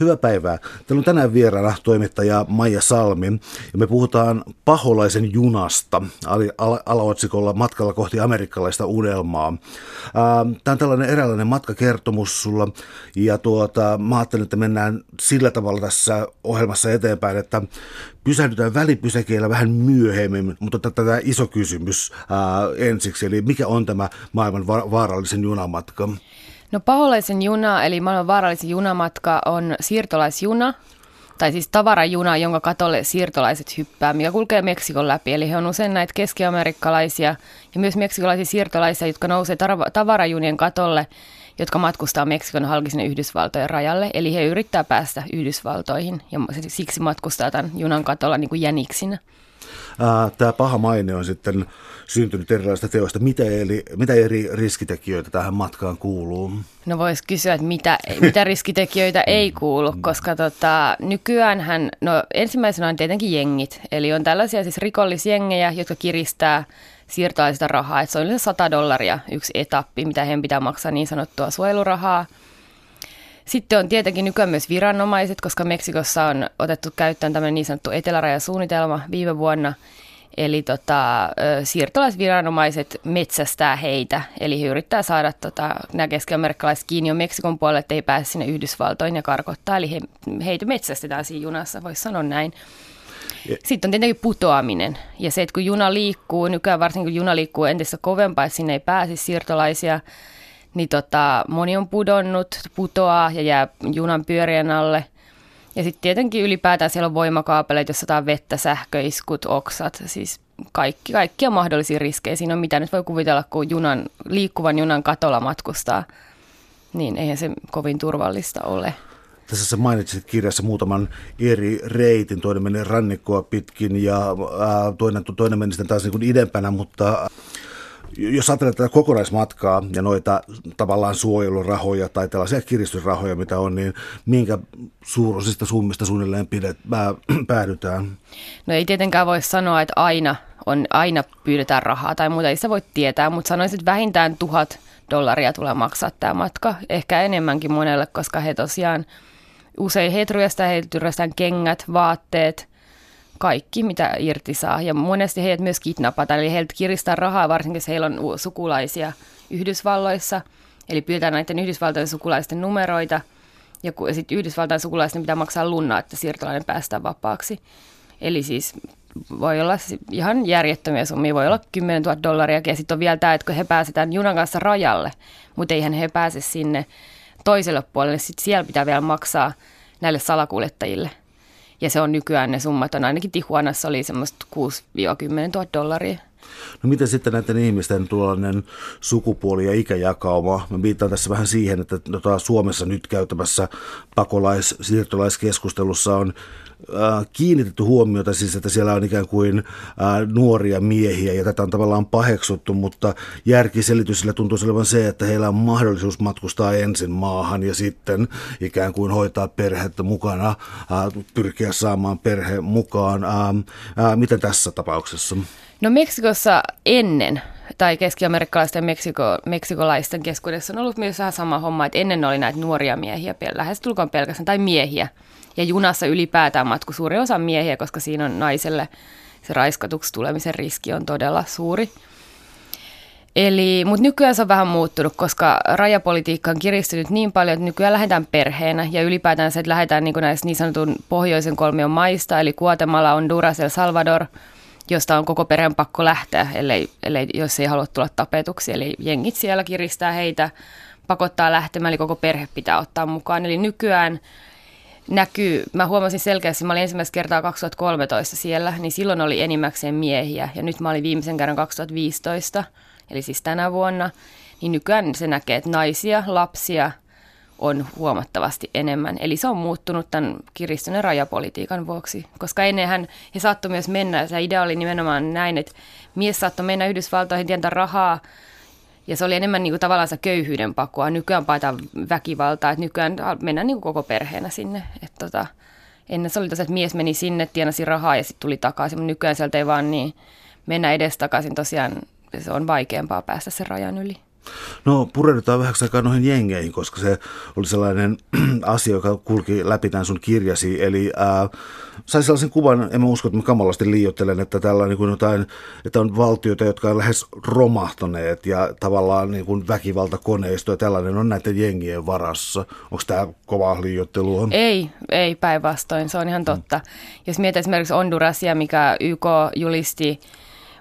Hyvää päivää. Täällä on tänään vieraana toimittaja Maija Salmi ja me puhutaan paholaisen junasta alaotsikolla matkalla kohti amerikkalaista unelmaa. Tämä on tällainen eräänlainen matkakertomus sulla ja tuota, mä ajattelin, että mennään sillä tavalla tässä ohjelmassa eteenpäin, että pysähdytään välipysäkeillä vähän myöhemmin, mutta tämä iso kysymys ää, ensiksi, eli mikä on tämä maailman vaarallisen junamatka? No paholaisen juna, eli maailman vaarallisin junamatka on siirtolaisjuna, tai siis tavarajuna, jonka katolle siirtolaiset hyppää, mikä kulkee Meksikon läpi. Eli he on usein näitä keskiamerikkalaisia ja myös meksikolaisia siirtolaisia, jotka nousee tavarajunien katolle, jotka matkustaa Meksikon halki sinne Yhdysvaltojen rajalle. Eli he yrittää päästä Yhdysvaltoihin ja siksi matkustaa tämän junan katolla niin kuin jäniksinä. Tämä paha maine on sitten syntynyt erilaisista teoista. Mitä, eli, mitä eri riskitekijöitä tähän matkaan kuuluu? No voisi kysyä, että mitä, mitä riskitekijöitä ei kuulu, koska tota, nykyään no ensimmäisenä on tietenkin jengit. Eli on tällaisia siis rikollisjengejä, jotka kiristää siirtolaisista rahaa. Et se on yleensä 100 dollaria yksi etappi, mitä heidän pitää maksaa niin sanottua suojelurahaa. Sitten on tietenkin nykyään myös viranomaiset, koska Meksikossa on otettu käyttöön tämmöinen niin sanottu etelärajasuunnitelma viime vuonna. Eli tota, siirtolaisviranomaiset metsästää heitä, eli he yrittää saada tota, nämä keski-amerikkalaiset kiinni jo Meksikon puolelle, että ei pääse sinne Yhdysvaltoihin ja karkottaa. Eli he, heitä metsästetään siinä junassa, voisi sanoa näin. Sitten on tietenkin putoaminen ja se, että kun juna liikkuu, nykyään varsinkin kun juna liikkuu entistä kovempaa, että sinne ei pääse siirtolaisia, niin tota, moni on pudonnut, putoaa ja jää junan pyörien alle. Ja sitten tietenkin ylipäätään siellä on voimakaapeleita, jossa sataa vettä, sähköiskut, oksat, siis kaikki, kaikkia mahdollisia riskejä. Siinä on mitä nyt voi kuvitella, kun junan, liikkuvan junan katolla matkustaa, niin eihän se kovin turvallista ole. Tässä sä mainitsit kirjassa muutaman eri reitin, toinen menee rannikkoa pitkin ja ää, toinen, toinen meni sitten taas niin kuin idempänä, mutta jos ajatellaan tätä kokonaismatkaa ja noita tavallaan suojelurahoja tai tällaisia kiristysrahoja, mitä on, niin minkä suuruisista summista suunnilleen pidet, pää, päädytään? No ei tietenkään voi sanoa, että aina, on, aina pyydetään rahaa tai muuta, ei sitä voi tietää, mutta sanoisin, että vähintään tuhat dollaria tulee maksaa tämä matka, ehkä enemmänkin monelle, koska he tosiaan usein heitä ryöstää, ryöstään kengät, vaatteet – kaikki, mitä irti saa. Ja monesti heidät myös kidnapataan, eli heiltä kiristää rahaa, varsinkin jos heillä on sukulaisia Yhdysvalloissa. Eli pyytää näiden Yhdysvaltojen sukulaisten numeroita, ja sitten Yhdysvaltain sukulaisten pitää maksaa lunnaa, että siirtolainen päästään vapaaksi. Eli siis voi olla ihan järjettömiä summia, voi olla 10 000 dollaria, ja sitten on vielä tämä, että kun he pääsetään junan kanssa rajalle, mutta eihän he pääse sinne toiselle puolelle, sitten siellä pitää vielä maksaa näille salakuljettajille – ja se on nykyään ne summat on ainakin Tijuanassa oli semmoista 6-10 000 dollaria. No miten sitten näiden ihmisten tuollainen sukupuoli- ja ikäjakauma? Mä viittaan tässä vähän siihen, että tota, Suomessa nyt käytämässä pakolais-siirtolaiskeskustelussa on äh, kiinnitetty huomiota siis, että siellä on ikään kuin äh, nuoria miehiä ja tätä on tavallaan paheksuttu, mutta järkiselitys sillä tuntuu olevan se, että heillä on mahdollisuus matkustaa ensin maahan ja sitten ikään kuin hoitaa perhettä mukana, äh, pyrkiä saamaan perhe mukaan. Äh, äh, miten tässä tapauksessa? No Meksikossa ennen, tai keski-amerikkalaisten ja Meksiko, meksikolaisten keskuudessa on ollut myös vähän sama homma, että ennen oli näitä nuoria miehiä, lähes tulkoon pelkästään, tai miehiä. Ja junassa ylipäätään matku suuri osa miehiä, koska siinä on naiselle se raiskatuksi tulemisen riski on todella suuri. Eli, mutta nykyään se on vähän muuttunut, koska rajapolitiikka on kiristynyt niin paljon, että nykyään lähdetään perheenä ja ylipäätään se, että lähdetään niin näistä niin sanotun pohjoisen kolmion maista, eli Guatemala, Honduras, El Salvador – josta on koko perheen pakko lähteä, ellei, ellei, jos ei halua tulla tapetuksi. Eli jengit siellä kiristää heitä, pakottaa lähtemään, eli koko perhe pitää ottaa mukaan. Eli nykyään näkyy, mä huomasin selkeästi, mä olin ensimmäistä kertaa 2013 siellä, niin silloin oli enimmäkseen miehiä, ja nyt mä olin viimeisen kerran 2015, eli siis tänä vuonna, niin nykyään se näkee, että naisia, lapsia – on huomattavasti enemmän. Eli se on muuttunut tämän kiristyneen rajapolitiikan vuoksi, koska ennenhän he saattoi myös mennä, se idea oli nimenomaan näin, että mies saattoi mennä Yhdysvaltoihin tientä rahaa, ja se oli enemmän niin kuin tavallaan se köyhyyden pakua. Nykyään paetaan väkivaltaa, että nykyään mennään niin kuin koko perheenä sinne. Että tota, ennen se oli tosiaan, että mies meni sinne, tienasi rahaa ja sitten tuli takaisin, mutta nykyään sieltä ei vaan niin mennä edestakaisin tosiaan, se on vaikeampaa päästä sen rajan yli. No pureudutaan vähän aikaa noihin jengeihin, koska se oli sellainen asia, joka kulki läpi tämän sun kirjasi. Eli ää, sai sellaisen kuvan, en mä usko, että mä kamalasti liioittelen, että täällä niin kuin jotain, että on valtioita, jotka on lähes romahtaneet ja tavallaan niin kuin väkivaltakoneisto ja tällainen on näiden jengien varassa. Onko tämä kova liioittelua? Ei, ei päinvastoin, se on ihan totta. Mm. Jos mietit esimerkiksi Hondurasia, mikä YK julisti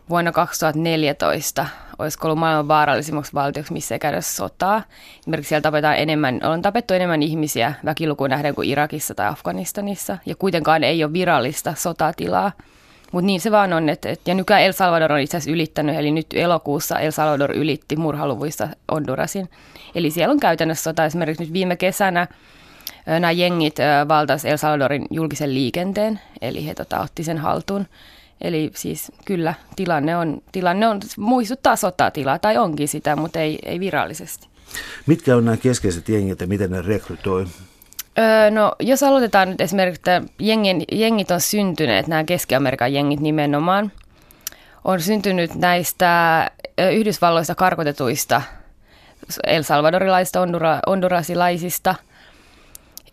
vuonna 2014 olisiko ollut maailman vaarallisimmaksi valtioksi, missä ei käydä sotaa. Esimerkiksi siellä tapetaan enemmän, on tapettu enemmän ihmisiä väkilukuun nähden kuin Irakissa tai Afganistanissa, ja kuitenkaan ei ole virallista sotatilaa. Mutta niin se vaan on, että, että ja nykyään El Salvador on itse asiassa ylittänyt, eli nyt elokuussa El Salvador ylitti murhaluvuissa Hondurasin. Eli siellä on käytännössä sota. Esimerkiksi nyt viime kesänä nämä jengit valtas El Salvadorin julkisen liikenteen, eli he tota, otti sen haltuun. Eli siis kyllä tilanne on, tilanne on muistuttaa sotatilaa tai onkin sitä, mutta ei, ei virallisesti. Mitkä on nämä keskeiset jengit ja miten ne rekrytoi? Öö, no jos aloitetaan nyt esimerkiksi, että jengin, jengit on syntyneet, nämä Keski-Amerikan jengit nimenomaan, on syntynyt näistä Yhdysvalloista karkotetuista El Salvadorilaisista, Hondura, hondurasilaisista –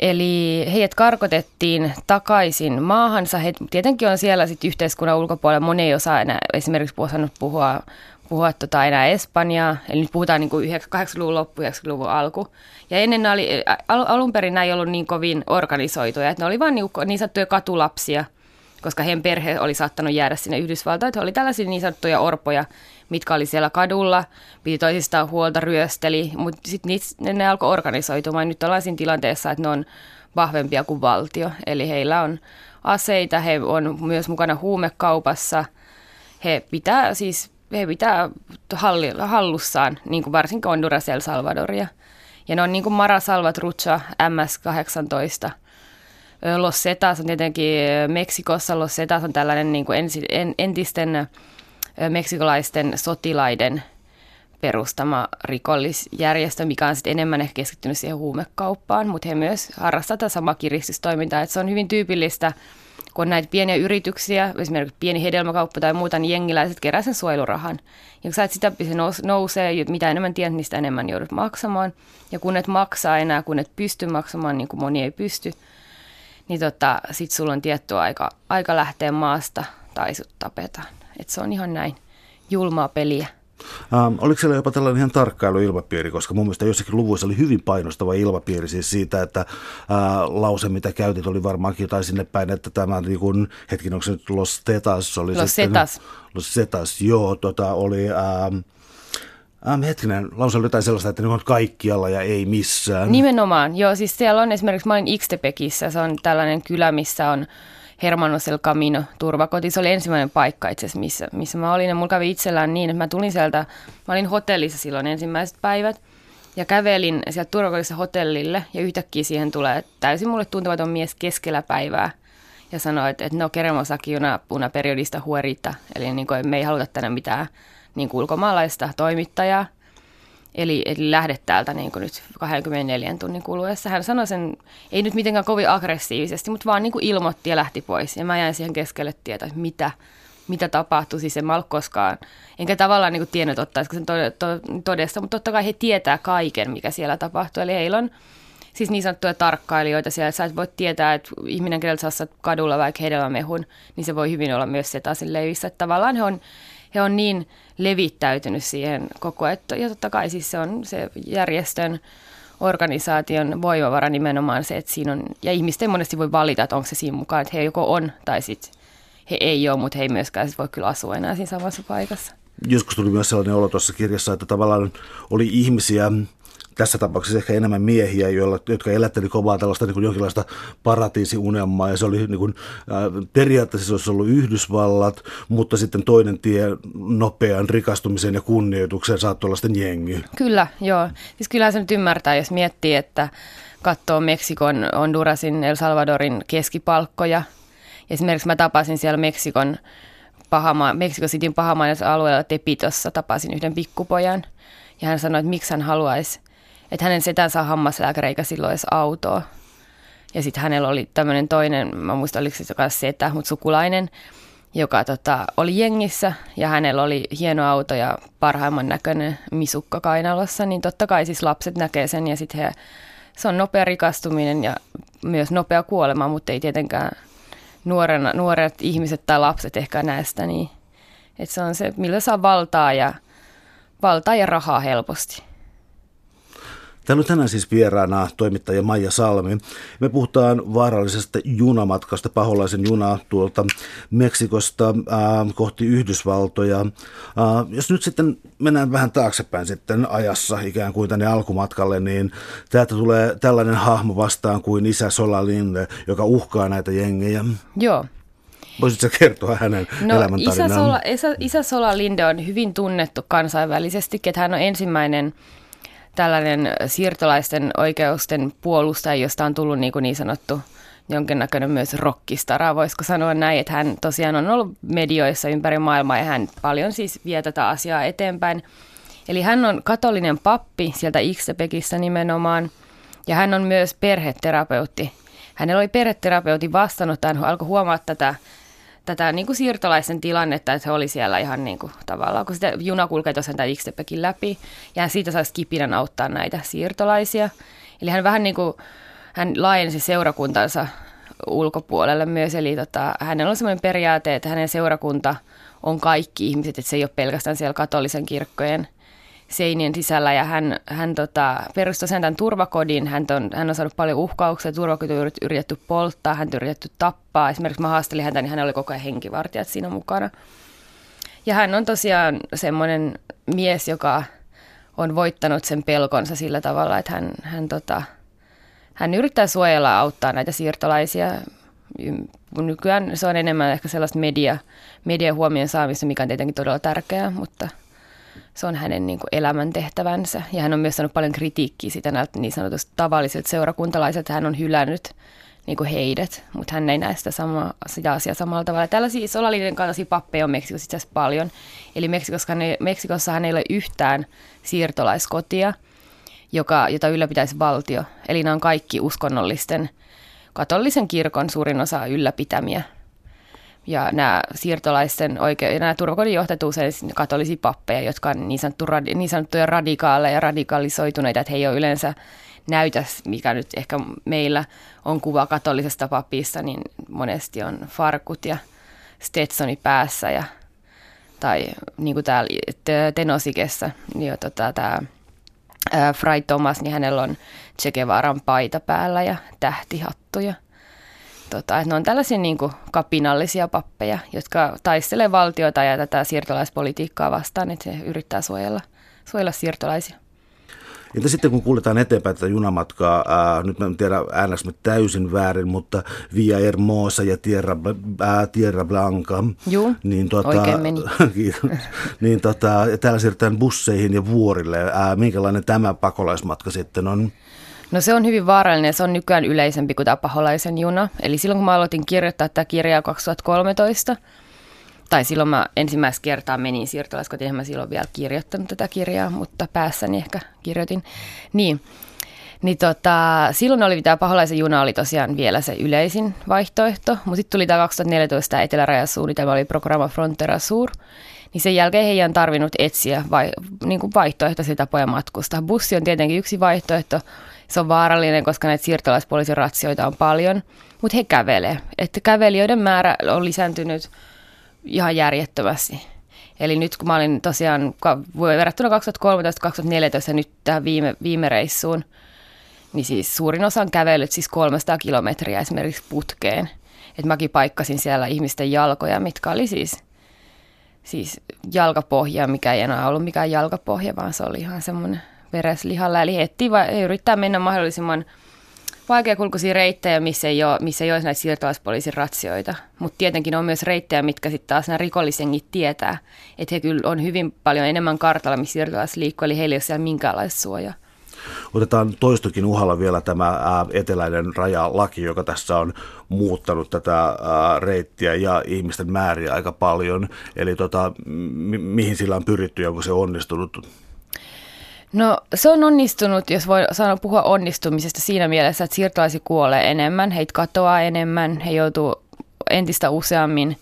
Eli heidät karkotettiin takaisin maahansa. He tietenkin on siellä sitten yhteiskunnan ulkopuolella. Moni ei osaa enää esimerkiksi osannut puhua, puhua tota enää Espanjaa. Eli nyt puhutaan niin kuin 80-luvun loppu, 90-luvun alku. Ja ennen oli, al- alun perin nämä ei ollut niin kovin organisoituja. Että ne oli vain niin, niin sanottuja katulapsia, koska heidän perhe oli saattanut jäädä sinne Yhdysvaltoihin. He oli tällaisia niin sanottuja orpoja, mitkä oli siellä kadulla, piti toisistaan huolta, ryösteli, mutta sitten ne, alkoi organisoitumaan. Nyt ollaan siinä tilanteessa, että ne on vahvempia kuin valtio, eli heillä on aseita, he on myös mukana huumekaupassa, he pitää siis he pitää hallussaan, niin kuin varsinkin Honduras El Salvadoria. Ja ne on niin kuin Mara Salvatrucha MS-18. Los Zetas on tietenkin Meksikossa. Los Zetas on tällainen niin kuin entisten meksikolaisten sotilaiden perustama rikollisjärjestö, mikä on sitten enemmän ehkä keskittynyt siihen huumekauppaan, mutta he myös harrastavat tätä samaa kiristystoimintaa. Että se on hyvin tyypillistä, kun on näitä pieniä yrityksiä, esimerkiksi pieni hedelmäkauppa tai muuta, niin jengiläiset kerää sen suojelurahan. Ja kun sä et sitä, se nousee, mitä enemmän tiedät, sitä enemmän joudut maksamaan. Ja kun et maksaa enää, kun et pysty maksamaan, niin kuin moni ei pysty, niin tota, sitten sulla on tietty aika, aika lähteä maasta tai sut tapetaan. Että se on ihan näin julmaa peliä. Ähm, oliko siellä jopa tällainen ihan tarkkailuilmapiiri, koska mun mielestä jossakin luvuissa oli hyvin painostava ilmapiiri siis siitä, että ää, lause, mitä käytit, oli varmaankin jotain sinne päin, että tämä niin kuin, hetkin, onko se nyt Los Tetas? Oli Los sitten, Setas. Los Setas, joo, tota, oli... Ää, Ähm, hetkinen, lause oli jotain sellaista, että ne on kaikkialla ja ei missään. Nimenomaan, joo, siis siellä on esimerkiksi, mä olin Ixtepekissä, se on tällainen kylä, missä on Hermanos El Camino turvakoti. Se oli ensimmäinen paikka itse asiassa, missä, missä mä olin. Ja mulla kävi itsellään niin, että mä tulin sieltä, mä olin hotellissa silloin ensimmäiset päivät. Ja kävelin sieltä turvakodissa hotellille ja yhtäkkiä siihen tulee täysin mulle tuntematon mies keskellä päivää. Ja sanoi, että, että no keremosaki una, una periodista huerita. Eli niin kuin, me ei haluta tänne mitään niin kuin ulkomaalaista toimittajaa. Eli, eli lähde täältä niin kuin nyt 24 tunnin kuluessa. Hän sanoi sen, ei nyt mitenkään kovin aggressiivisesti, mutta vaan niin kuin ilmoitti ja lähti pois. Ja mä jäin siihen keskelle tietää, että mitä, mitä tapahtui. Siis en mä ollut koskaan, enkä tavallaan niin kuin tiennyt ottaisiko sen todesta, mutta totta kai he tietää kaiken, mikä siellä tapahtuu. Eli heillä on siis niin sanottuja tarkkailijoita siellä. Sä et voi tietää, että ihminen, keneltä saa kadulla vaikka hedelmämehun, niin se voi hyvin olla myös setasin leivissä. Että tavallaan he on, he on niin levittäytynyt siihen koko ajan. Ja totta kai siis se on se järjestön organisaation voimavara nimenomaan se, että siinä on, ja ihmisten monesti voi valita, että onko se siinä mukaan, että he joko on tai sitten he ei ole, mutta he ei myöskään voi kyllä asua enää siinä samassa paikassa. Joskus tuli myös sellainen olo tuossa kirjassa, että tavallaan oli ihmisiä, tässä tapauksessa ehkä enemmän miehiä, joilla, jotka elätteli kovaa tällaista niin kuin jonkinlaista paratiisiunelmaa, ja se oli niin kuin, äh, periaatteessa se olisi ollut Yhdysvallat, mutta sitten toinen tie nopean rikastumisen ja kunnioituksen saattoi olla sitten jengi. Kyllä, joo. Siis kyllä se nyt ymmärtää, jos miettii, että katsoo Meksikon, Hondurasin, El Salvadorin keskipalkkoja. Esimerkiksi mä tapasin siellä Meksikon Pahama, Meksiko Cityn alueella Tepitossa, tapasin yhden pikkupojan. Ja hän sanoi, että miksi hän haluaisi että hänen setänsä on hammaslääkäri eikä silloin edes autoa. Ja sitten hänellä oli tämmöinen toinen, mä muistan oliko se setä, mutta sukulainen, joka tota, oli jengissä ja hänellä oli hieno auto ja parhaimman näköinen misukka kainalossa, niin totta kai siis lapset näkee sen ja sitten he, se on nopea rikastuminen ja myös nopea kuolema, mutta ei tietenkään nuorena, nuoret ihmiset tai lapset ehkä näe sitä niin. Että se on se, millä saa valtaa ja, valtaa ja rahaa helposti. Täällä on tänään siis vieraana toimittaja Maija Salmi. Me puhutaan vaarallisesta junamatkasta, paholaisen junaa tuolta Meksikosta ää, kohti Yhdysvaltoja. Ää, jos nyt sitten mennään vähän taaksepäin sitten ajassa ikään kuin tänne alkumatkalle, niin täältä tulee tällainen hahmo vastaan kuin isä Sola Linde, joka uhkaa näitä jengejä. Joo. Voisitko kertoa hänen no, elämäntarinaan? Isä Sola, isä, isä Sola Linde on hyvin tunnettu kansainvälisesti, että hän on ensimmäinen – tällainen siirtolaisten oikeusten puolustaja, josta on tullut niin, kuin niin sanottu jonkinnäköinen myös rockistara, voisiko sanoa näin, että hän tosiaan on ollut medioissa ympäri maailmaa ja hän paljon siis vie tätä asiaa eteenpäin. Eli hän on katolinen pappi sieltä Ixtepekistä nimenomaan ja hän on myös perheterapeutti. Hänellä oli perheterapeutin vastannut, hän alkoi huomaa tätä tätä niin kuin siirtolaisen tilannetta, että he oli siellä ihan niin kuin, tavallaan, kun sitä juna kulkee tosiaan tämän Ixtepekin läpi, ja hän siitä saisi kipinän auttaa näitä siirtolaisia. Eli hän vähän niin kuin, hän laajensi seurakuntansa ulkopuolelle myös, eli tota, hänellä on sellainen periaate, että hänen seurakunta on kaikki ihmiset, että se ei ole pelkästään siellä katolisen kirkkojen – seinien sisällä ja hän, hän tota, perusti sen tämän turvakodin. Hän on, hän on saanut paljon uhkauksia, turvakodin on yritetty polttaa, hän on yritetty tappaa. Esimerkiksi mä haastelin häntä, niin hän oli koko ajan henkivartijat siinä mukana. Ja hän on tosiaan semmoinen mies, joka on voittanut sen pelkonsa sillä tavalla, että hän, hän, tota, hän yrittää suojella ja auttaa näitä siirtolaisia. Nykyään se on enemmän ehkä sellaista media, media huomioon saamista, mikä on tietenkin todella tärkeää, mutta – se on hänen niin kuin elämäntehtävänsä. Ja hän on myös saanut paljon kritiikkiä sitä näiltä niin sanotusti tavallisilta seurakuntalaiset. Hän on hylännyt niin kuin heidät, mutta hän ei näe sitä, sama, sitä asiaa samalla tavalla. Tällaisia solaliiden kaltaisia pappeja on Meksikossa itse asiassa paljon. Eli Meksikossa, Meksikossa hän ei ole yhtään siirtolaiskotia, joka, jota ylläpitäisi valtio. Eli nämä on kaikki uskonnollisten, katolisen kirkon suurin osa ylläpitämiä ja nämä siirtolaisten oikein, nämä turvakodin johtajat usein katolisia pappeja, jotka on niin, sanottu, niin sanottuja radikaaleja ja radikalisoituneita, että he ei ole yleensä näytä, mikä nyt ehkä meillä on kuva katolisesta papista, niin monesti on farkut ja Stetsoni päässä ja tai niin kuin täällä Tenosikessa, niin tota, tämä Fray Thomas, niin hänellä on Che Guevaran paita päällä ja tähtihattuja tota, että ne on tällaisia niin kuin kapinallisia pappeja, jotka taistelee valtiota ja tätä siirtolaispolitiikkaa vastaan, että se yrittää suojella, suojella siirtolaisia. Entä sitten kun kuljetaan eteenpäin tätä junamatkaa, ää, nyt mä en tiedä äänäks täysin väärin, mutta Via Hermosa ja Tierra, ää, Tierra Blanca. Juu, niin, tota, oikein meni. niin tota, täällä siirrytään busseihin ja vuorille. Ää, minkälainen tämä pakolaismatka sitten on? No se on hyvin vaarallinen, se on nykyään yleisempi kuin tämä paholaisen juna. Eli silloin kun mä aloitin kirjoittaa tätä kirjaa 2013, tai silloin mä ensimmäistä kertaa menin siirtolaiskotiin, en mä silloin vielä kirjoittanut tätä kirjaa, mutta päässäni ehkä kirjoitin. Niin, niin tota, silloin oli tämä paholaisen juna oli tosiaan vielä se yleisin vaihtoehto, mutta sitten tuli tämä 2014 etelärajasuunnitelma, oli Programma Frontera Sur, niin sen jälkeen heidän on tarvinnut etsiä vai, niin kuin vaihtoehtoisia tapoja matkustaa. Bussi on tietenkin yksi vaihtoehto, se on vaarallinen, koska näitä siirtolaispoliisin ratsioita on paljon, mutta he kävelee. Että kävelijöiden määrä on lisääntynyt ihan järjettömästi. Eli nyt kun mä olin tosiaan verrattuna 2013-2014 nyt tähän viime, viime reissuun, niin siis suurin osa on kävellyt siis 300 kilometriä esimerkiksi putkeen. Että mäkin paikkasin siellä ihmisten jalkoja, mitkä oli siis, siis jalkapohja, mikä ei enää ollut mikään jalkapohja, vaan se oli ihan semmoinen vereslihalla. Eli etsii vai yrittää mennä mahdollisimman vaikeakulkuisia reittejä, missä ei ole, missä ei ole näitä siirtolaispoliisin ratsioita. Mutta tietenkin on myös reittejä, mitkä sitten taas nämä rikollisengit tietää. Että he kyllä on hyvin paljon enemmän kartalla, missä siirtolaiset liikkuu, eli heillä ei ole siellä minkäänlaista suojaa. Otetaan toistokin uhalla vielä tämä eteläinen rajalaki, joka tässä on muuttanut tätä reittiä ja ihmisten määriä aika paljon. Eli tota, mi- mihin sillä on pyritty ja onko se onnistunut? No se on onnistunut, jos voi sanoa puhua onnistumisesta siinä mielessä, että siirtolaisi kuolee enemmän, heitä katoaa enemmän, he joutuu entistä useammin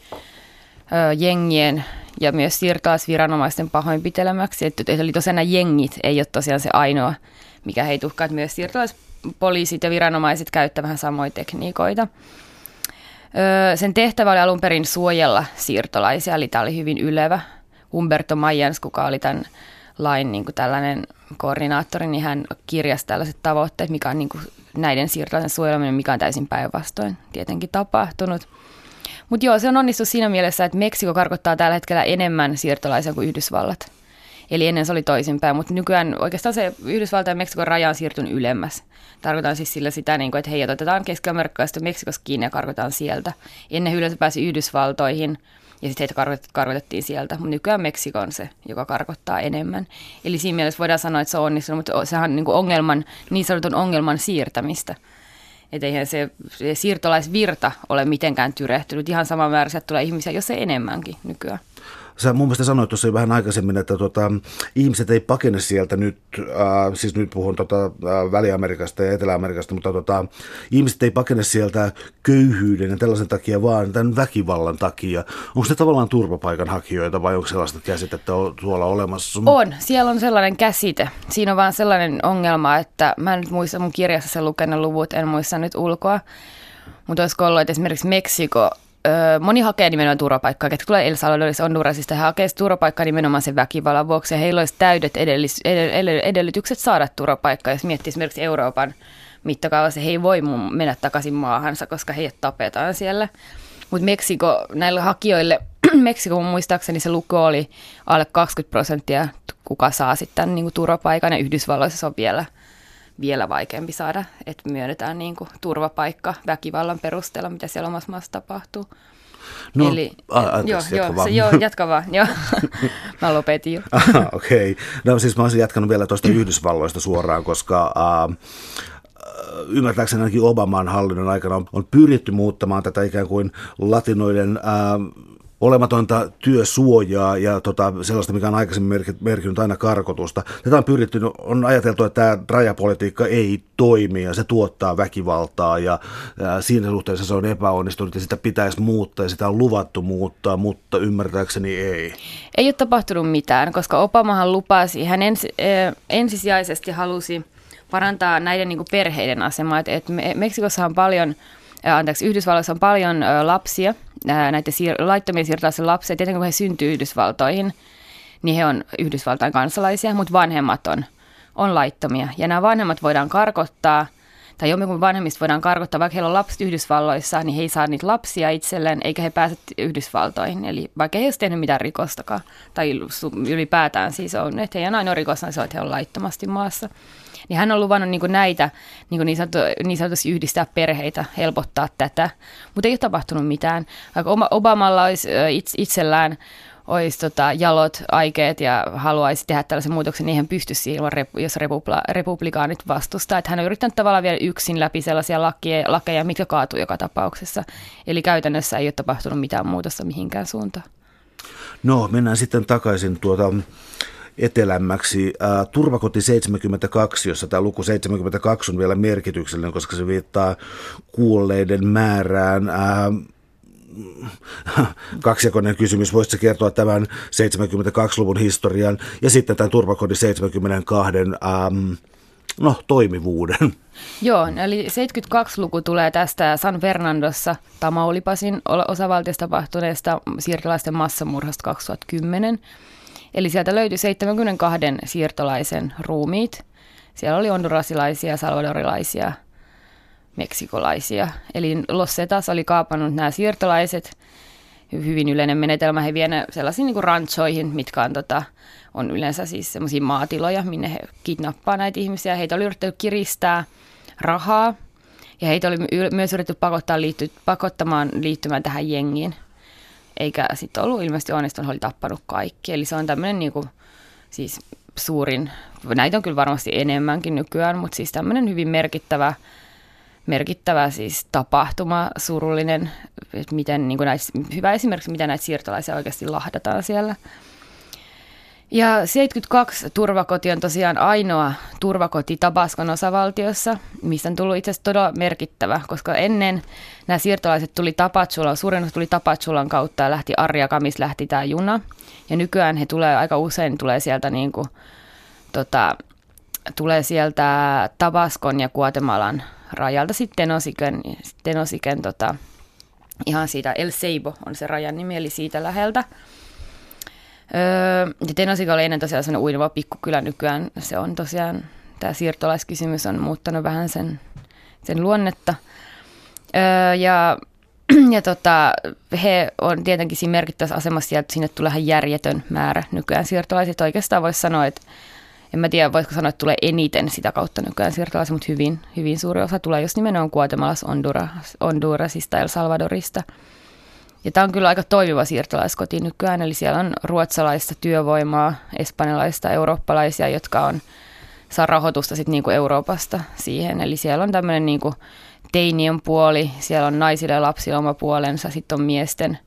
jengien ja myös siirtolaisviranomaisten pahoinpitelemäksi. Että, eli tosiaan nämä jengit ei ole tosiaan se ainoa, mikä heitä uhkaa, että myös siirtolaispoliisit ja viranomaiset käyttävät vähän samoja tekniikoita. sen tehtävä oli alun perin suojella siirtolaisia, eli tämä oli hyvin ylevä. Umberto Mayans, kuka oli tämän lain niin kuin tällainen koordinaattori, niin hän kirjasi tällaiset tavoitteet, mikä on niin kuin näiden siirtolaisen suojeleminen, mikä on täysin päinvastoin tietenkin tapahtunut. Mutta joo, se on onnistunut siinä mielessä, että Meksiko karkottaa tällä hetkellä enemmän siirtolaisia kuin Yhdysvallat. Eli ennen se oli toisinpäin, mutta nykyään oikeastaan se Yhdysvaltain ja Meksikon raja on siirtynyt ylemmäs. Tarkoitan siis sillä sitä, niin kuin, että hei, otetaan Keski-Amerikasta Meksikosta kiinni ja karkotaan sieltä. Ennen yleensä pääsi Yhdysvaltoihin ja sitten heitä karkotettiin sieltä, mutta nykyään Meksiko on se, joka karkottaa enemmän. Eli siinä mielessä voidaan sanoa, että se on onnistunut, mutta sehän on niin ongelman, niin sanotun ongelman siirtämistä. Että eihän se, se siirtolaisvirta ole mitenkään tyrehtynyt. Ihan sama määrä sieltä tulee ihmisiä, jos ei enemmänkin nykyään. Sä mun mielestä sanoit tuossa vähän aikaisemmin, että tota, ihmiset ei pakene sieltä nyt, äh, siis nyt puhun tota, äh, Väli-Amerikasta ja Etelä-Amerikasta, mutta tota, ihmiset ei pakene sieltä köyhyyden ja tällaisen takia, vaan tämän väkivallan takia. Onko se tavallaan turvapaikanhakijoita vai onko sellaista käsitettä tuolla olemassa? On, siellä on sellainen käsite. Siinä on vaan sellainen ongelma, että mä en nyt muista mun kirjassa sen lukenut luvut, en muista nyt ulkoa, mutta olisiko ollut, että esimerkiksi Meksiko moni hakee nimenomaan turvapaikkaa, ketkä tulee El Salvadorista, Hondurasista, he hakee turvapaikkaa nimenomaan sen väkivallan vuoksi, ja heillä olisi täydet edellis, edellytykset saada turvapaikkaa, jos miettii esimerkiksi Euroopan mittakaavassa, he ei voi mennä takaisin maahansa, koska heidät tapetaan siellä. Mutta Meksiko, näille hakijoille, Meksiko muistaakseni se luku oli alle 20 prosenttia, kuka saa sitten niin turvapaikan, ja Yhdysvalloissa se on vielä – vielä vaikeampi saada, että myönnetään niin kuin turvapaikka väkivallan perusteella, mitä siellä omassa maassa tapahtuu. No, Eli, a, anteeksi, joo, jatka joo, vaan. Se, joo, jatka vaan. Joo. mä lopetin jo. Okei. Okay. No siis mä olisin jatkanut vielä tuosta Yhdysvalloista suoraan, koska uh, ymmärtääkseni ainakin Obaman hallinnon aikana on, on pyritty muuttamaan tätä ikään kuin latinoiden uh, olematonta työsuojaa ja tota, sellaista, mikä on aikaisemmin merkinnyt aina karkotusta. Tätä on pyritty, on ajateltu, että tämä rajapolitiikka ei toimi ja se tuottaa väkivaltaa ja, ja siinä suhteessa se on epäonnistunut ja sitä pitäisi muuttaa ja sitä on luvattu muuttaa, mutta ymmärtääkseni ei. Ei ole tapahtunut mitään, koska Obamahan lupasi, hän ens, eh, ensisijaisesti halusi parantaa näiden niin perheiden asemaa. Et, et Meksikossa on paljon, anteeksi, Yhdysvalloissa on paljon lapsia – näitä siir- laittomia siirtolaisia lapsia, tietenkin kun he syntyy Yhdysvaltoihin, niin he on Yhdysvaltain kansalaisia, mutta vanhemmat on, on laittomia. Ja nämä vanhemmat voidaan karkottaa, tai jomminkin vanhemmista voidaan karkottaa, vaikka heillä on lapset Yhdysvalloissa, niin he ei saa niitä lapsia itselleen, eikä he pääse Yhdysvaltoihin. Eli vaikka he ei olisi tehnyt mitään rikostakaan, tai ylipäätään siis on, että heidän ainoa rikos on se, että he on laittomasti maassa niin hän on luvannut niin kuin näitä niin, kuin niin, sanottu, niin sanotusti yhdistää perheitä, helpottaa tätä, mutta ei ole tapahtunut mitään. Vaikka Obamalla olisi itsellään olisi tota, jalot, aikeet ja haluaisi tehdä tällaisen muutoksen, niin hän pystyisi siihen, jos republi- republikaanit vastustaa. Että hän on yrittänyt tavallaan vielä yksin läpi sellaisia lakeja, lakeja mitkä kaatuu joka tapauksessa. Eli käytännössä ei ole tapahtunut mitään muutosta mihinkään suuntaan. No, mennään sitten takaisin tuota etelämmäksi. Ää, Turvakoti 72, jossa tämä luku 72 on vielä merkityksellinen, koska se viittaa kuolleiden määrään. Ää, kaksijakoinen kysymys, voisitko kertoa tämän 72-luvun historian ja sitten tämän turvakodin 72 ähm, no, toimivuuden? Joo, eli 72-luku tulee tästä San Fernandossa Tamaulipasin osavaltiosta tapahtuneesta siirtolaisten massamurhasta 2010. Eli sieltä löytyi 72 siirtolaisen ruumiit. Siellä oli hondurasilaisia, salvadorilaisia, meksikolaisia. Eli Los Zetas oli kaapannut nämä siirtolaiset. Hyvin yleinen menetelmä. He vienevät sellaisiin niin ranchoihin, mitkä on, tota, on yleensä siis sellaisia maatiloja, minne he kidnappaa näitä ihmisiä. Heitä oli yritetty kiristää rahaa. Ja heitä oli myös yritetty pakottaa liitty, pakottamaan liittymään tähän jengiin eikä sitten ollut ilmeisesti onnistunut, oli tappanut kaikki. Eli se on tämmöinen niin kuin, siis suurin, näitä on kyllä varmasti enemmänkin nykyään, mutta siis tämmöinen hyvin merkittävä, merkittävä siis tapahtuma, surullinen, että miten, niin näitä, hyvä esimerkiksi, miten näitä siirtolaisia oikeasti lahdataan siellä. Ja 72 turvakoti on tosiaan ainoa turvakoti Tabaskon osavaltiossa, mistä on tullut itse asiassa todella merkittävä, koska ennen nämä siirtolaiset tuli Tapatsulan, suurin osa tuli Tapatsulan kautta ja lähti Arjaka, missä lähti tämä juna. Ja nykyään he tulee aika usein tulee sieltä niin kuin, tota, tulee sieltä Tabaskon ja Guatemalan rajalta sitten Tenosiken, Tenosiken tota, ihan siitä El Seibo on se rajan nimi, eli siitä läheltä. Öö, ja Tenosika oli ennen tosiaan sellainen uinava pikkukylä nykyään. Se on tosiaan, tämä siirtolaiskysymys on muuttanut vähän sen, sen luonnetta. Öö, ja ja tota, he on tietenkin siinä merkittävässä asemassa että sinne tulee ihan järjetön määrä nykyään siirtolaiset. Oikeastaan voisi sanoa, että en mä tiedä, voisiko sanoa, että tulee eniten sitä kautta nykyään siirtolaisia, mutta hyvin, hyvin suuri osa tulee just nimenomaan Guatemalassa, Honduras, Hondurasista, El Salvadorista. Ja tämä on kyllä aika toimiva siirtolaiskoti nykyään, eli siellä on ruotsalaista työvoimaa, espanjalaista, eurooppalaisia, jotka on, saa rahoitusta sitten niinku Euroopasta siihen. Eli siellä on tämmöinen niinku teinien puoli, siellä on naisille ja lapsille oma puolensa, sitten on miesten,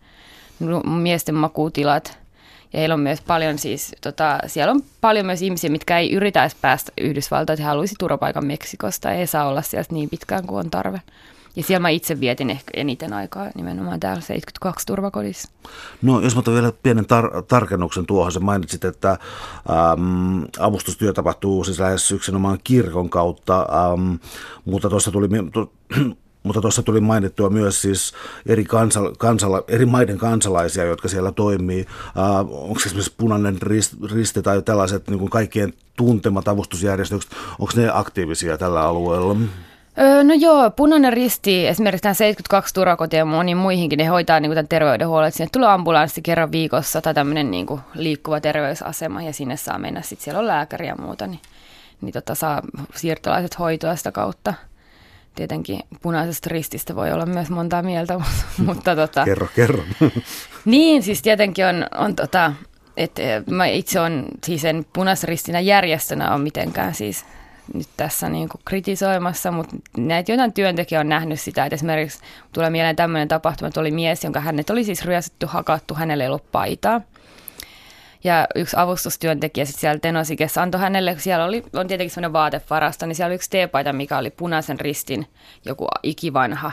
miesten makuutilat – ja heillä on myös paljon siis, tota, siellä on paljon myös ihmisiä, mitkä ei yritä päästä Yhdysvaltoihin, he haluaisi turvapaikan Meksikosta, ei saa olla siellä niin pitkään kuin on tarve. Ja siellä mä itse vietin ehkä eniten aikaa nimenomaan täällä 72 turvakodissa. No jos mä otan vielä pienen tar- tarkennuksen tuohon, sä mainitsit, että äm, avustustyö tapahtuu siis lähes yksinomaan kirkon kautta, äm, mutta tuossa tuli, mutta tuossa tuli mainittua myös siis eri, kansala, kansala, eri maiden kansalaisia, jotka siellä toimii. Äh, onko esimerkiksi punainen risti, risti tai tällaiset niin kuin kaikkien tuntemat avustusjärjestökset, onko ne aktiivisia tällä alueella? No joo, punainen risti, esimerkiksi tämä 72 turvakotia ja moniin muihinkin, ne hoitaa niin tämän terveydenhuollon, että sinne tulee ambulanssi kerran viikossa tai tämmöinen niin kuin liikkuva terveysasema ja sinne saa mennä, sitten siellä on lääkäri ja muuta, niin, niin tota, saa siirtolaiset hoitoa sitä kautta tietenkin punaisesta rististä voi olla myös monta mieltä, mutta tota, Kerro, kerro. niin, siis tietenkin on, on tota, että mä itse on siis en punaisen ristinä järjestönä on mitenkään siis nyt tässä niin kuin kritisoimassa, mutta näitä jotain työntekijä on nähnyt sitä, että esimerkiksi tulee mieleen tämmöinen tapahtuma, että oli mies, jonka hänet oli siis ryöstetty, hakattu, hänelle ei ollut paitaa. Ja yksi avustustyöntekijä sitten siellä Tenosikessa antoi hänelle, siellä oli, on tietenkin semmoinen vaatevarasto, niin siellä oli yksi teepaita, mikä oli punaisen ristin joku ikivanha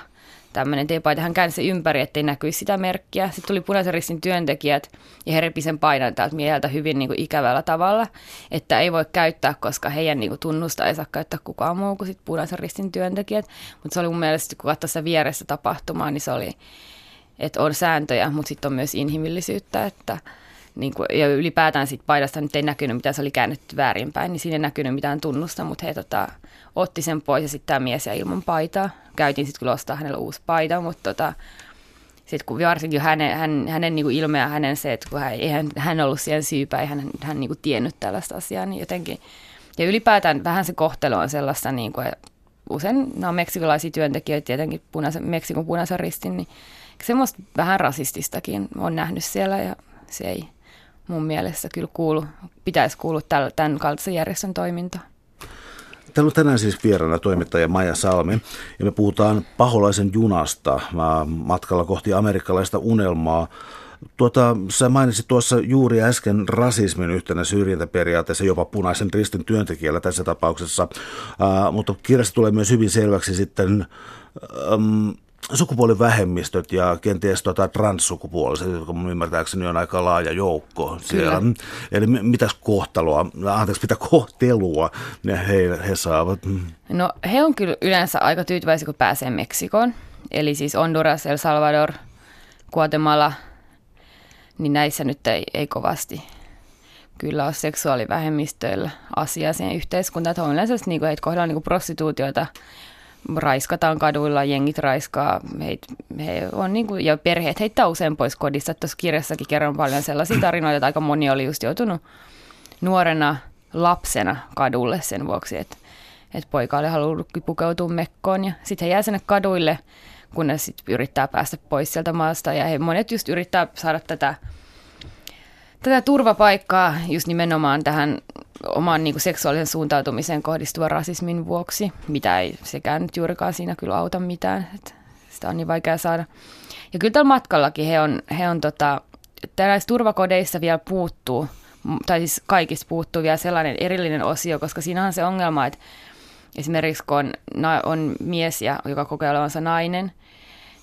tämmöinen teepaita. Hän käänsi ympäri, ettei näkyisi sitä merkkiä. Sitten tuli punaisen ristin työntekijät ja he repi sen paidan täältä mieltä hyvin niin kuin ikävällä tavalla, että ei voi käyttää, koska heidän niin kuin tunnusta ei saa käyttää kukaan muu kuin sit punaisen ristin työntekijät. Mutta se oli mun mielestä, kun sitä vieressä tapahtumaa, niin se oli, että on sääntöjä, mutta sitten on myös inhimillisyyttä, että – niin kuin, ja ylipäätään siitä paidasta nyt ei näkynyt, mitä se oli käännetty väärinpäin, niin siinä ei näkynyt mitään tunnusta, mutta he tota, otti sen pois ja sitten tämä mies ja ilman paitaa. Käytiin sitten kyllä ostaa hänelle uusi paita, mutta tota, sitten kun varsinkin hänen, hän, hänen niin kuin ilmeä, hänen se, että kun hän, ei hän, hän ollut siihen syypä, ei hän, hän niin kuin tiennyt tällaista asiaa, niin jotenkin, ja ylipäätään vähän se kohtelu on sellaista, niin kuin, usein nämä on meksikolaisia työntekijöitä, tietenkin punaisen, Meksikon punaisen ristin, niin semmoista vähän rasististakin on nähnyt siellä ja se ei, mun mielestä kyllä kuulu, pitäisi kuulua tämän kaltaisen järjestön toimintaan. Täällä on tänään siis vieraana toimittaja Maija Salmi ja me puhutaan paholaisen junasta matkalla kohti amerikkalaista unelmaa. Tuota, sä mainitsit tuossa juuri äsken rasismin yhtenä syrjintäperiaatteessa jopa punaisen ristin työntekijällä tässä tapauksessa, uh, mutta kirjassa tulee myös hyvin selväksi sitten um, sukupuolivähemmistöt ja kenties tota transsukupuoliset, jotka mun ymmärtääkseni on aika laaja joukko siellä. Kyllä. Eli mitäs kohtaloa, anteeksi, mitä kohtelua ne he, he saavat? No he on kyllä yleensä aika tyytyväisiä, kun pääsee Meksikoon. Eli siis Honduras, El Salvador, Guatemala, niin näissä nyt ei, ei kovasti kyllä ole seksuaalivähemmistöillä asiaa siihen yhteiskuntaan. Että on yleensä niin kuin heitä kohdellaan niin prostituutioita raiskataan kaduilla, jengit raiskaa, heit, he on niin kuin, ja perheet heittää usein pois kodista. Tuossa kirjassakin kerron paljon sellaisia tarinoita, että aika moni oli just joutunut nuorena lapsena kadulle sen vuoksi, että, että poika oli halunnut pukeutua mekkoon ja sitten he jää sinne kaduille, kunnes sitten yrittää päästä pois sieltä maasta ja he monet just yrittää saada tätä tätä turvapaikkaa just nimenomaan tähän oman niin kuin seksuaalisen suuntautumiseen kohdistuvan rasismin vuoksi, mitä ei sekään nyt juurikaan siinä kyllä auta mitään, että sitä on niin vaikea saada. Ja kyllä tällä matkallakin he on, he on tota, näissä turvakodeissa vielä puuttuu tai siis kaikista puuttuu vielä sellainen erillinen osio, koska siinä on se ongelma, että esimerkiksi kun on, on mies, ja, joka kokee olevansa nainen,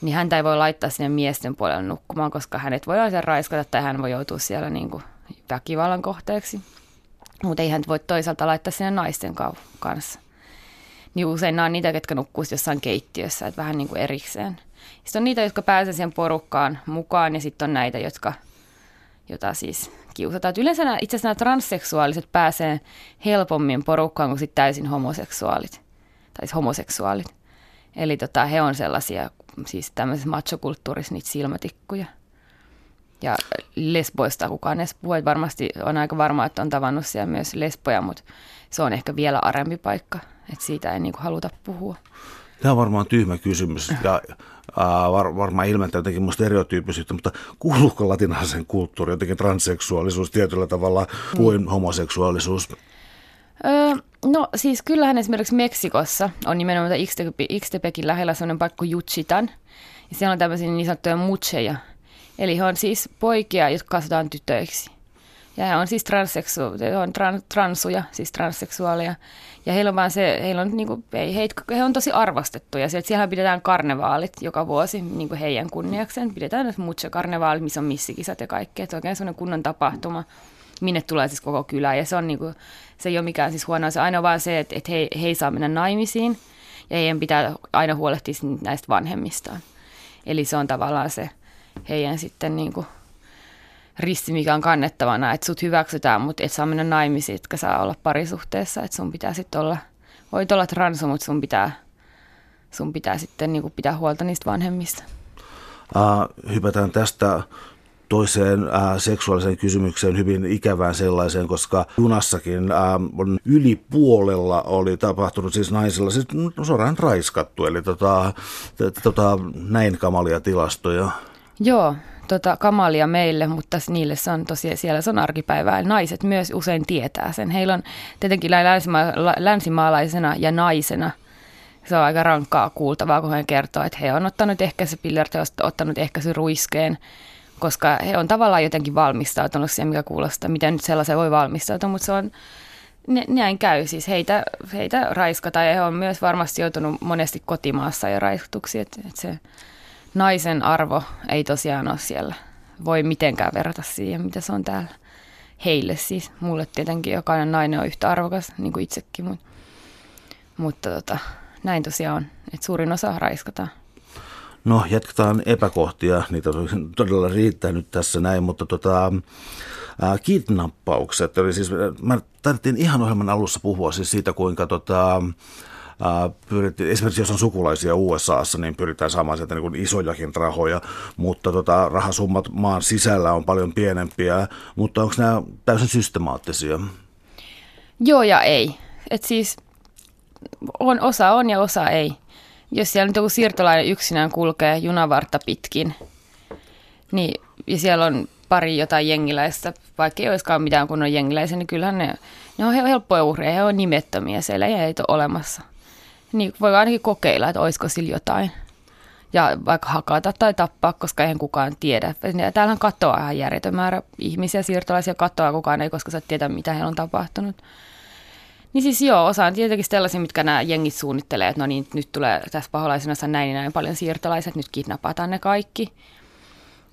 niin häntä ei voi laittaa sinne miesten puolelle nukkumaan, koska hänet voi aina raiskata tai hän voi joutua siellä niin kuin väkivallan kohteeksi. Mutta ei hän voi toisaalta laittaa sinne naisten kanssa. Niin usein nämä on niitä, ketkä nukkuu jossain keittiössä, että vähän niin kuin erikseen. Sitten on niitä, jotka pääsevät siihen porukkaan mukaan ja sitten on näitä, jotka, jota siis kiusataan. Et yleensä nämä, itse asiassa nämä transseksuaaliset pääsee helpommin porukkaan kuin sitten täysin homoseksuaalit. Tai siis homoseksuaalit. Eli tota, he on sellaisia, siis tämmöisessä machokulttuurissa niitä silmätikkuja. Ja lesboista kukaan edes puhuu. Varmasti on aika varma, että on tavannut siellä myös lesboja, mutta se on ehkä vielä arempi paikka. Että siitä ei niinku haluta puhua. Tämä on varmaan tyhmä kysymys ja äh, var, varmaan ilmentää jotenkin musta stereotyyppisyyttä, mutta kuuluuko latinalaisen kulttuuri jotenkin transseksuaalisuus tietyllä tavalla kuin mm. homoseksuaalisuus? Öö, no siis kyllähän esimerkiksi Meksikossa on nimenomaan Ixtepekin lähellä sellainen paikka kuin Juchitan. Ja siellä on tämmöisiä niin sanottuja mucheja. Eli he on siis poikia, jotka kasvataan tytöiksi. Ja he on siis transseksu, he on tran, transuja, siis transseksuaaleja. Ja heillä on vaan se, heillä on, niin kuin, he, he on tosi arvostettuja. Siellä pidetään karnevaalit joka vuosi niin kuin heidän kunniakseen. Pidetään mucha karnevaalit, missä on missikisat ja kaikkea. Se on oikein sellainen kunnon tapahtuma, minne tulee siis koko kylä. Ja se, on, niin kuin, se ei ole mikään siis huono. Se aina vaan se, että, että he, he ei saa mennä naimisiin. Ja heidän pitää aina huolehtia näistä vanhemmistaan. Eli se on tavallaan se heidän sitten niin kuin, risti, mikä on kannettavana, että sut hyväksytään, mutta et saa mennä naimisiin, etkä saa olla parisuhteessa, että sun pitää sitten olla, voit olla transu, mutta sun pitää, sun pitää sitten niin pitää huolta niistä vanhemmista. Uh, hypätään tästä toiseen äh, seksuaaliseen kysymykseen, hyvin ikävään sellaiseen, koska junassakin äh, yli puolella oli tapahtunut siis naisilla, siis suoraan raiskattu, eli tota, tota, näin kamalia tilastoja. Joo, tota, kamalia meille, mutta niille se on tosiaan, siellä se on arkipäivää. Naiset myös usein tietää sen. Heillä on tietenkin länsima- länsimaalaisena ja naisena se on aika rankkaa kuultavaa, kun he kertoo, että he on ottanut ehkäisypillerit ja ottanut ehkäisyruiskeen, koska he on tavallaan jotenkin valmistautunut siihen, mikä kuulostaa, miten nyt sellaisen voi valmistautua, mutta se on, ne, näin käy. Siis heitä, heitä raiskataan ja he on myös varmasti joutunut monesti kotimaassa ja raiskatuksi, että, että se naisen arvo ei tosiaan ole siellä. Voi mitenkään verrata siihen, mitä se on täällä. Heille siis. Mulle tietenkin jokainen nainen on yhtä arvokas, niin kuin itsekin. Mutta, mutta tota, näin tosiaan on, että suurin osa raiskataan. No, jatketaan epäkohtia. Niitä todella riittänyt tässä näin, mutta tota, äh, kidnappaukset. Eli siis, mä tarvittiin ihan ohjelman alussa puhua siis siitä, kuinka tota, pyrittiin, esimerkiksi jos on sukulaisia USAssa, niin pyritään saamaan sieltä niin isojakin rahoja, mutta tota, rahasummat maan sisällä on paljon pienempiä, mutta onko nämä täysin systemaattisia? Joo ja ei. Et siis on, osa on ja osa ei. Jos siellä nyt joku siirtolainen yksinään kulkee junavarta pitkin, niin, ja siellä on pari jotain jengiläistä, vaikka ei olisikaan mitään kunnon jengiläisiä, niin kyllähän ne, ne on helppoja uhreja, he on nimettömiä siellä ja ei ole olemassa niin voi ainakin kokeilla, että olisiko sillä jotain. Ja vaikka hakata tai tappaa, koska eihän kukaan tiedä. Täällähän katoaa ihan järjetön määrä ihmisiä, siirtolaisia katoaa, kukaan ei koska sä tiedä, mitä heillä on tapahtunut. Niin siis joo, osa on tietenkin sellaisia, mitkä nämä jengit suunnittelee, että no niin, nyt tulee tässä paholaisena näin ja näin paljon siirtolaiset, nyt kidnapataan ne kaikki.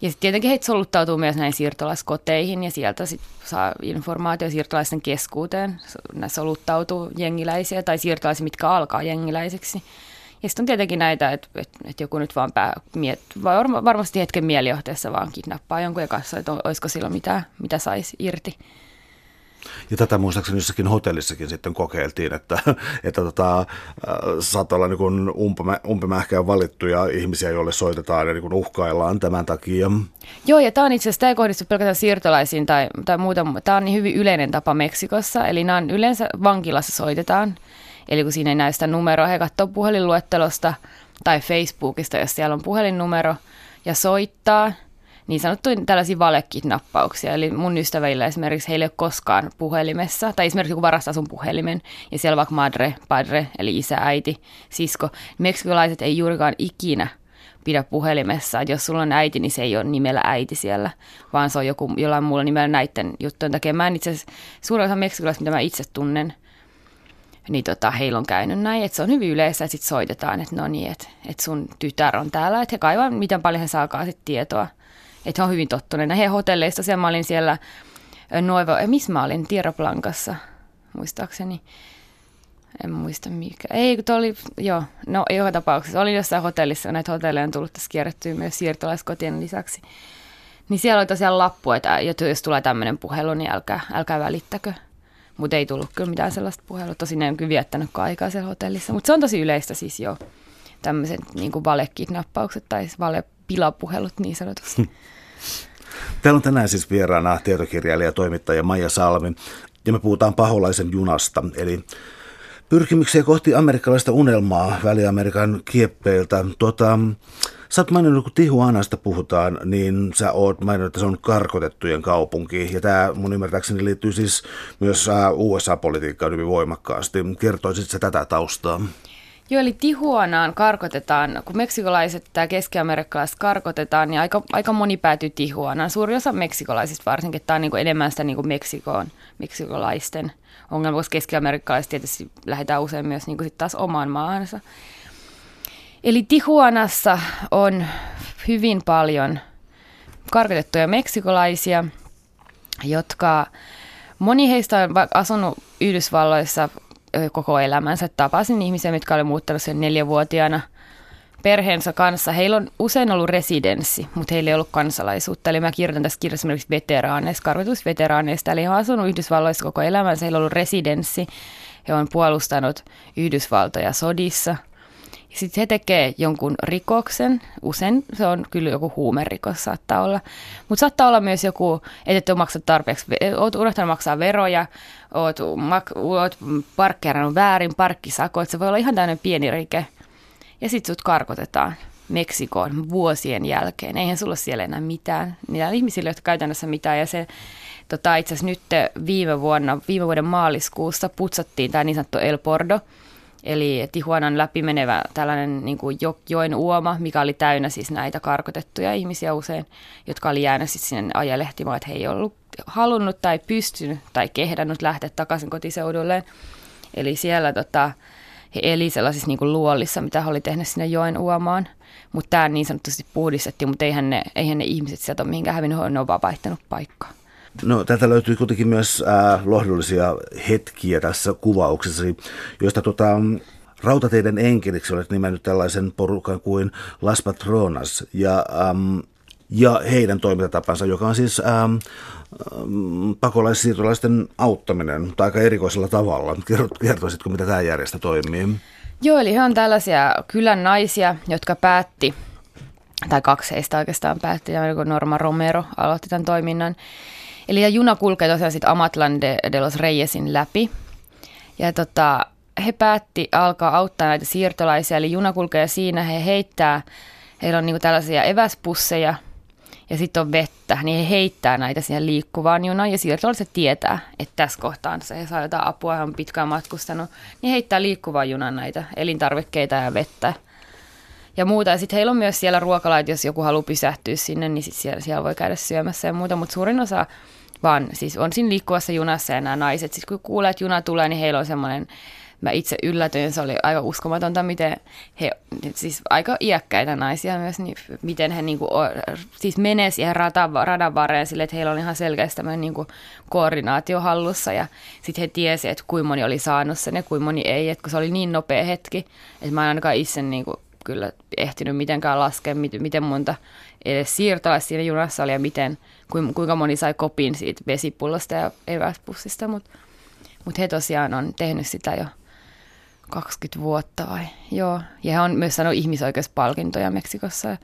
Ja sitten tietenkin heitä soluttautuu myös näihin siirtolaiskoteihin ja sieltä sit saa informaatio siirtolaisten keskuuteen. Ne soluttautuu jengiläisiä tai siirtolaisia, mitkä alkaa jengiläiseksi. Ja sitten on tietenkin näitä, että, että, että joku nyt vaan pää, miet, varmasti hetken mielijohteessa vaan kidnappaa jonkun ja kanssa, että olisiko sillä mitään, mitä saisi irti. Ja tätä muistaakseni jossakin hotellissakin sitten kokeiltiin, että, että tota, äh, saattaa olla niin umpimähkään valittuja ihmisiä, joille soitetaan ja niin uhkaillaan tämän takia. Joo, ja tämä on itse asiassa, tämä ei kohdistu pelkästään siirtolaisiin tai, tai muuta, tämä on niin hyvin yleinen tapa Meksikossa, eli nämä on yleensä vankilassa soitetaan, eli kun siinä ei näy sitä numeroa, he katsoo puhelinluettelosta tai Facebookista, jos siellä on puhelinnumero, ja soittaa – niin sanottuja tällaisia valekidnappauksia. Eli mun ystävillä esimerkiksi heillä ei ole koskaan puhelimessa, tai esimerkiksi joku varastaa sun puhelimen, ja siellä vaikka madre, padre, eli isä, äiti, sisko. Meksikolaiset ei juurikaan ikinä pidä puhelimessa. Että jos sulla on äiti, niin se ei ole nimellä äiti siellä, vaan se on joku, jollain muulla nimellä näiden juttujen takia. Mä en itse asiassa, suurin osa meksikolaisista, mitä mä itse tunnen, niin tota, heillä on käynyt näin, että se on hyvin yleistä, että sitten soitetaan, että no niin, että, että sun tytär on täällä, että he kaivaa, miten paljon he saakaan sitten tietoa. Että on hyvin tottuneita. He hotelleista, siellä mä olin siellä Nuevo, missä mä olin, Tierraplankassa, muistaakseni en muista mikä. Ei, kun oli, joo, no joka tapauksessa. Olin jossain hotellissa, näitä hotelleja on tullut tässä kierrettyä myös siirtolaiskotien lisäksi. Niin siellä oli tosiaan lappu, että jos tulee tämmöinen puhelu, niin älkää, älkää välittäkö. Mutta ei tullut kyllä mitään sellaista puhelua. Tosin en kyllä viettänyt aikaa siellä hotellissa. Mutta se on tosi yleistä siis jo tämmöiset niin valekidnappaukset tai valepilapuhelut niin sanotusti. Täällä on tänään siis vieraana tietokirjailija ja toimittaja Maija Salmi. Ja me puhutaan paholaisen junasta, eli pyrkimyksiä kohti amerikkalaista unelmaa Väli-Amerikan kieppeiltä. Tuota, sä oot maininnut, kun Tijuanasta puhutaan, niin sä oot maininnut, että se on karkotettujen kaupunki. Ja tämä mun ymmärtääkseni liittyy siis myös USA-politiikkaan hyvin voimakkaasti. Kertoisit sä tätä taustaa? Joo, eli Tihuanaan karkotetaan, kun meksikolaiset tai keski-amerikkalaiset karkotetaan, niin aika, aika moni päätyy Tihuanaan. Suuri osa meksikolaisista varsinkin, tämä on niin kuin enemmän sitä niin kuin Meksikoon, meksikolaisten ongelma, koska keski-amerikkalaiset tietysti lähdetään usein myös niin kuin sit taas omaan maahansa. Eli Tihuanassa on hyvin paljon karkotettuja meksikolaisia, jotka moni heistä on asunut Yhdysvalloissa koko elämänsä. Tapasin ihmisiä, jotka olivat muuttanut sen neljävuotiaana perheensä kanssa. Heillä on usein ollut residenssi, mutta heillä ei ollut kansalaisuutta. Eli mä kirjoitan tässä kirjassa esimerkiksi veteraaneista, karkotusveteraaneista. Eli he on asunut Yhdysvalloissa koko elämänsä. Heillä on ollut residenssi. He on puolustanut Yhdysvaltoja sodissa. Sitten he tekee jonkun rikoksen, usein se on kyllä joku huumerikos saattaa olla, mutta saattaa olla myös joku, että et maksanut tarpeeksi, oot unohtanut maksaa veroja, oot, mak, oot parkkeerannut väärin, parkkisakot, se voi olla ihan tämmöinen pieni rike. Ja sitten sut karkotetaan Meksikoon vuosien jälkeen. Eihän sulla siellä enää mitään. Niillä ihmisillä ei ole käytännössä mitään. Ja se tota, itse asiassa nyt viime vuonna, viime vuoden maaliskuussa putsattiin tämä niin sanottu El Pordo, eli Tijuanan läpimenevä tällainen niin kuin jo, joen uoma, mikä oli täynnä siis näitä karkotettuja ihmisiä usein, jotka oli jäänyt sitten sinne ajelehtimaan, että he ei ollut halunnut tai pystynyt tai kehdannut lähteä takaisin kotiseudulleen. Eli siellä tota, he eli sellaisissa niin kuin luolissa, mitä he oli tehnyt sinne joen uomaan. Mutta tämä niin sanotusti puhdistettiin, mutta eihän ne, eihän ne ihmiset sieltä ole mihinkään hävinnyt, ne on vaan vaihtanut paikkaa. No, tätä löytyy kuitenkin myös äh, lohdullisia hetkiä tässä kuvauksessa, joista tota, rautateiden enkeliksi olet nimennyt tällaisen porukan kuin Las Patronas ja, ähm, ja heidän toimintatapansa, joka on siis ähm, pakolaissiirtolaisten auttaminen tai aika erikoisella tavalla. Kertoisitko, mitä tämä järjestö toimii? Joo, eli he on tällaisia kylän naisia, jotka päätti, tai kaksi heistä oikeastaan päätti, ja Norma Romero aloitti tämän toiminnan. Eli juna kulkee tosiaan sitten Amatlan de, de los Reyesin läpi. Ja tota, he päätti alkaa auttaa näitä siirtolaisia, eli juna kulkee siinä, he heittää, heillä on niinku tällaisia eväspusseja, ja sitten on vettä, niin he heittää näitä siihen liikkuvaan junaan ja siirtolaiset tietää, että tässä kohtaan se he saa jotain apua, he on pitkään matkustanut, niin heittää liikkuvaan junan näitä elintarvikkeita ja vettä. Ja muuta. Ja sitten heillä on myös siellä ruokalait, jos joku haluaa pysähtyä sinne, niin sit siellä, siellä voi käydä syömässä ja muuta, mutta suurin osa vaan siis on siinä liikkuvassa junassa ja nämä naiset, siis kun kuulee, että juna tulee, niin heillä on semmoinen mä itse yllätyin, se oli aika uskomatonta, miten he, siis aika iäkkäitä naisia myös, niin miten he niinku, siis menee siihen radan, radan varreen sille, että heillä on ihan selkeästi tämmöinen niinku koordinaatio hallussa ja sitten he tiesi, että kuinka moni oli saanut sen ja kuinka moni ei, että kun se oli niin nopea hetki, että mä en ainakaan itse niinku kyllä ehtinyt mitenkään laskea, miten monta edes siirtolaista siinä junassa oli ja miten, kuinka moni sai kopin siitä vesipullosta ja eväspussista, mutta mut he tosiaan on tehnyt sitä jo 20 vuotta vai? Joo. Ja he on myös saanut ihmisoikeuspalkintoja Meksikossa,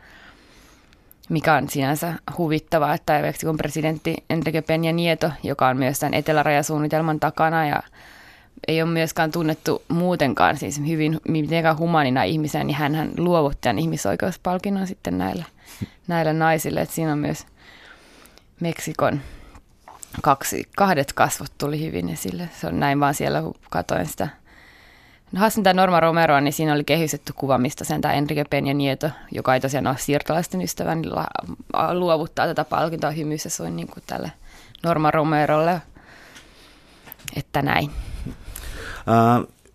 mikä on sinänsä huvittavaa, että Meksikon presidentti Enrique Peña Nieto, joka on myös tämän etelärajasuunnitelman takana ja ei ole myöskään tunnettu muutenkaan siis hyvin mitenkään humanina ihmisenä, niin hän luovutti tämän ihmisoikeuspalkinnon sitten näille, näille naisille. Että siinä on myös Meksikon kaksi, kahdet kasvot tuli hyvin esille. Se on näin vaan siellä, kun katoin sitä Haastin tämä Norma Romeroa, niin siinä oli kehystetty kuva, mistä sen tämä Enrique Peña Nieto, joka ei tosiaan ole siirtolaisten ystävä, niin luovuttaa tätä palkintoa hymyissä soin niin kuin tälle Norma Romerolle. Että näin.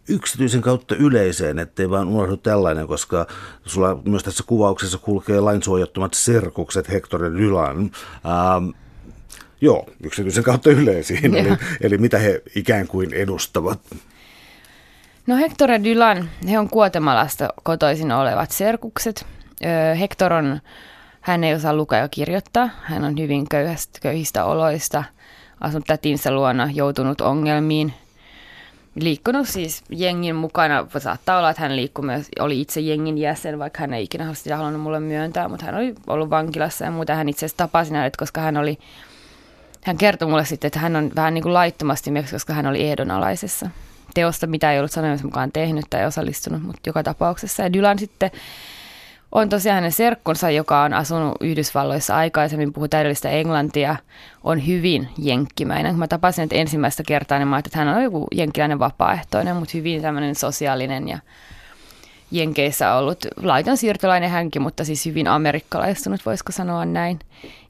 Yksityisen kautta yleiseen, ettei vaan unohdu tällainen, koska sulla myös tässä kuvauksessa kulkee lainsuojattomat serkukset Hector Dylan. Uh, joo, yksityisen kautta yleisiin, eli, eli mitä he ikään kuin edustavat. No Hector ja Dylan, he on Kuotemalasta kotoisin olevat serkukset. Hector on, hän ei osaa lukea ja kirjoittaa, hän on hyvin köyhistä, köyhistä oloista, asunut tätinsä luona, joutunut ongelmiin, liikkunut siis jengin mukana. Saattaa olla, että hän liikkui myös, oli itse jengin jäsen, vaikka hän ei ikinä sitä halunnut mulle myöntää, mutta hän oli ollut vankilassa ja muuta. Hän itse asiassa tapasi näitä, koska hän oli, hän kertoi mulle sitten, että hän on vähän niin kuin laittomasti myös, koska hän oli ehdonalaisessa teosta, mitä ei ollut sanojen mukaan tehnyt tai osallistunut, mutta joka tapauksessa. Ja Dylan sitten on tosiaan hänen serkkunsa, joka on asunut Yhdysvalloissa aikaisemmin, puhuu täydellistä englantia, on hyvin jenkkimäinen. Kun mä tapasin että ensimmäistä kertaa, niin mä ajattelin, että hän on joku jenkkiläinen vapaaehtoinen, mutta hyvin tämmöinen sosiaalinen ja Jenkeissä ollut laiton siirtolainen hänkin, mutta siis hyvin amerikkalaistunut, voisiko sanoa näin.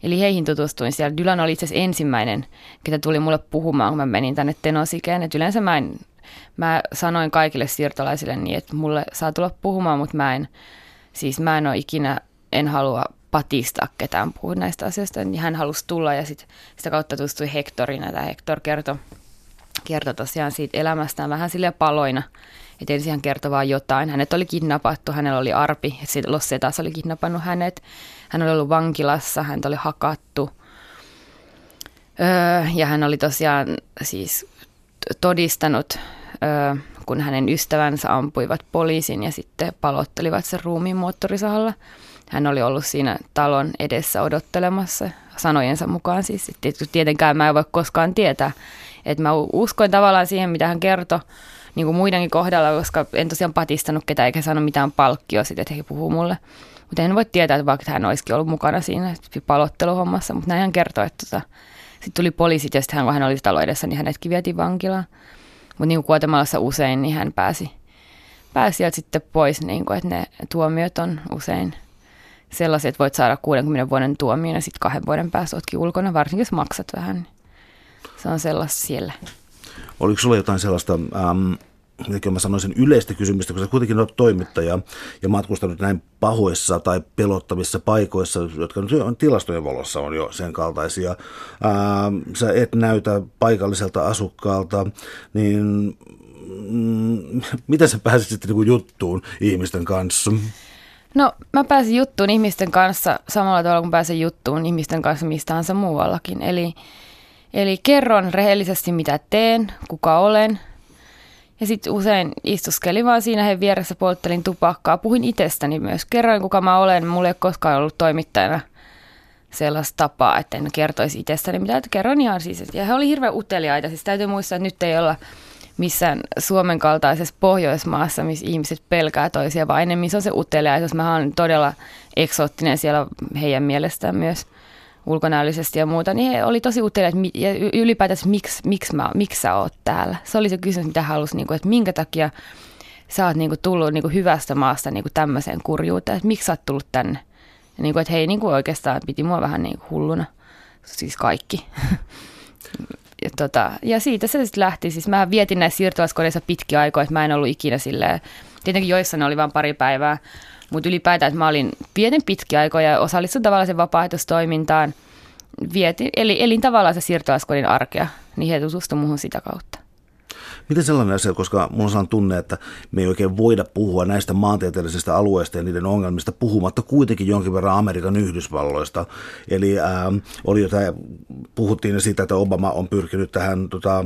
Eli heihin tutustuin siellä. Dylan oli itse asiassa ensimmäinen, ketä tuli mulle puhumaan, kun mä menin tänne Tenosikeen. Et yleensä mä en mä sanoin kaikille siirtolaisille niin, että mulle saa tulla puhumaan, mutta mä en, siis mä en ole ikinä, en halua patistaa ketään puhua näistä asioista, niin hän halusi tulla ja sit, sitä kautta tutustui Hektoriin, ja Hektor kertoi, kertoi tosiaan siitä elämästään vähän sille paloina, että ensin hän kertoi vaan jotain. Hänet oli kidnappattu, hänellä oli arpi, että Los Setas oli kidnappannut hänet. Hän oli ollut vankilassa, hän oli hakattu. Öö, ja hän oli tosiaan siis todistanut kun hänen ystävänsä ampuivat poliisin ja sitten palottelivat sen ruumiin moottorisahalla. Hän oli ollut siinä talon edessä odottelemassa, sanojensa mukaan siis. Tietenkään mä en voi koskaan tietää. Että mä uskoin tavallaan siihen, mitä hän kertoi, niin kuin muidenkin kohdalla, koska en tosiaan patistanut ketään eikä sano mitään palkkio sitten, että he puhuu mulle. Mutta en voi tietää, että vaikka hän olisikin ollut mukana siinä palotteluhommassa, mutta näin hän kertoi, että tota, sitten tuli poliisit ja sitten hän, kun hän oli talo edessä, niin hänetkin vietiin vankilaan. Mutta niin kuin Guatemalassa usein, niin hän pääsi, pääsi sieltä sitten pois, niin kuin, että ne tuomiot on usein sellaisia, että voit saada 60 vuoden tuomion ja sitten kahden vuoden päästä oletkin ulkona, varsinkin jos maksat vähän. Niin se on sellaista siellä. Oliko sulla jotain sellaista ähm, jotenkin mä sanoisin yleistä kysymystä, sä kuitenkin olet toimittaja ja matkustanut näin pahoissa tai pelottavissa paikoissa, jotka nyt on tilastojen valossa on jo sen kaltaisia. Ää, sä et näytä paikalliselta asukkaalta, niin mm, miten sä pääsit sitten niin juttuun ihmisten kanssa? No mä pääsin juttuun ihmisten kanssa samalla tavalla kuin pääsen juttuun ihmisten kanssa mistahansa muuallakin. Eli, eli kerron rehellisesti mitä teen, kuka olen – ja sitten usein istuskelin vaan siinä he vieressä, polttelin tupakkaa. Puhuin itsestäni myös. Kerroin, kuka mä olen. Mulla ei ole koskaan ollut toimittajana sellaista tapaa, että en kertoisi itsestäni, mitä kerron ihan siis. Ja he oli hirveän uteliaita. Siis täytyy muistaa, että nyt ei olla missään Suomen kaltaisessa Pohjoismaassa, missä ihmiset pelkää toisia, vaan enemmän se on se uteliaisuus. Mä oon todella eksoottinen siellä heidän mielestään myös ulkonäöllisesti ja muuta, niin he oli tosi uteliaita ja ylipäätänsä, miksi, miksi, mä, miksi sä oot täällä. Se oli se kysymys, mitä halusi, niin kuin, että minkä takia sä oot niin kuin, tullut niin kuin, hyvästä maasta niin kuin, tämmöiseen kurjuuteen, että miksi sä oot tullut tänne. Ja niin kuin, että hei, niin kuin oikeastaan piti mua vähän niin kuin, hulluna, siis kaikki. ja, tota, ja siitä se sitten lähti. Siis mä vietin näissä siirtolaiskodeissa pitkiä aikoja, että mä en ollut ikinä silleen, tietenkin joissain oli vain pari päivää, mutta ylipäätään, että mä olin vietin pitkiä aikoja ja osallistuin tavallaan sen vapaaehtoistoimintaan. Vietin, eli elin tavallaan se siirtolaiskodin arkea, niin he tutustuivat muuhun sitä kautta. Miten sellainen asia, koska minulla on tunne, että me ei oikein voida puhua näistä maantieteellisistä alueista ja niiden ongelmista puhumatta kuitenkin jonkin verran Amerikan Yhdysvalloista. Eli ää, oli jotain, puhuttiin siitä, että Obama on pyrkinyt tähän tota,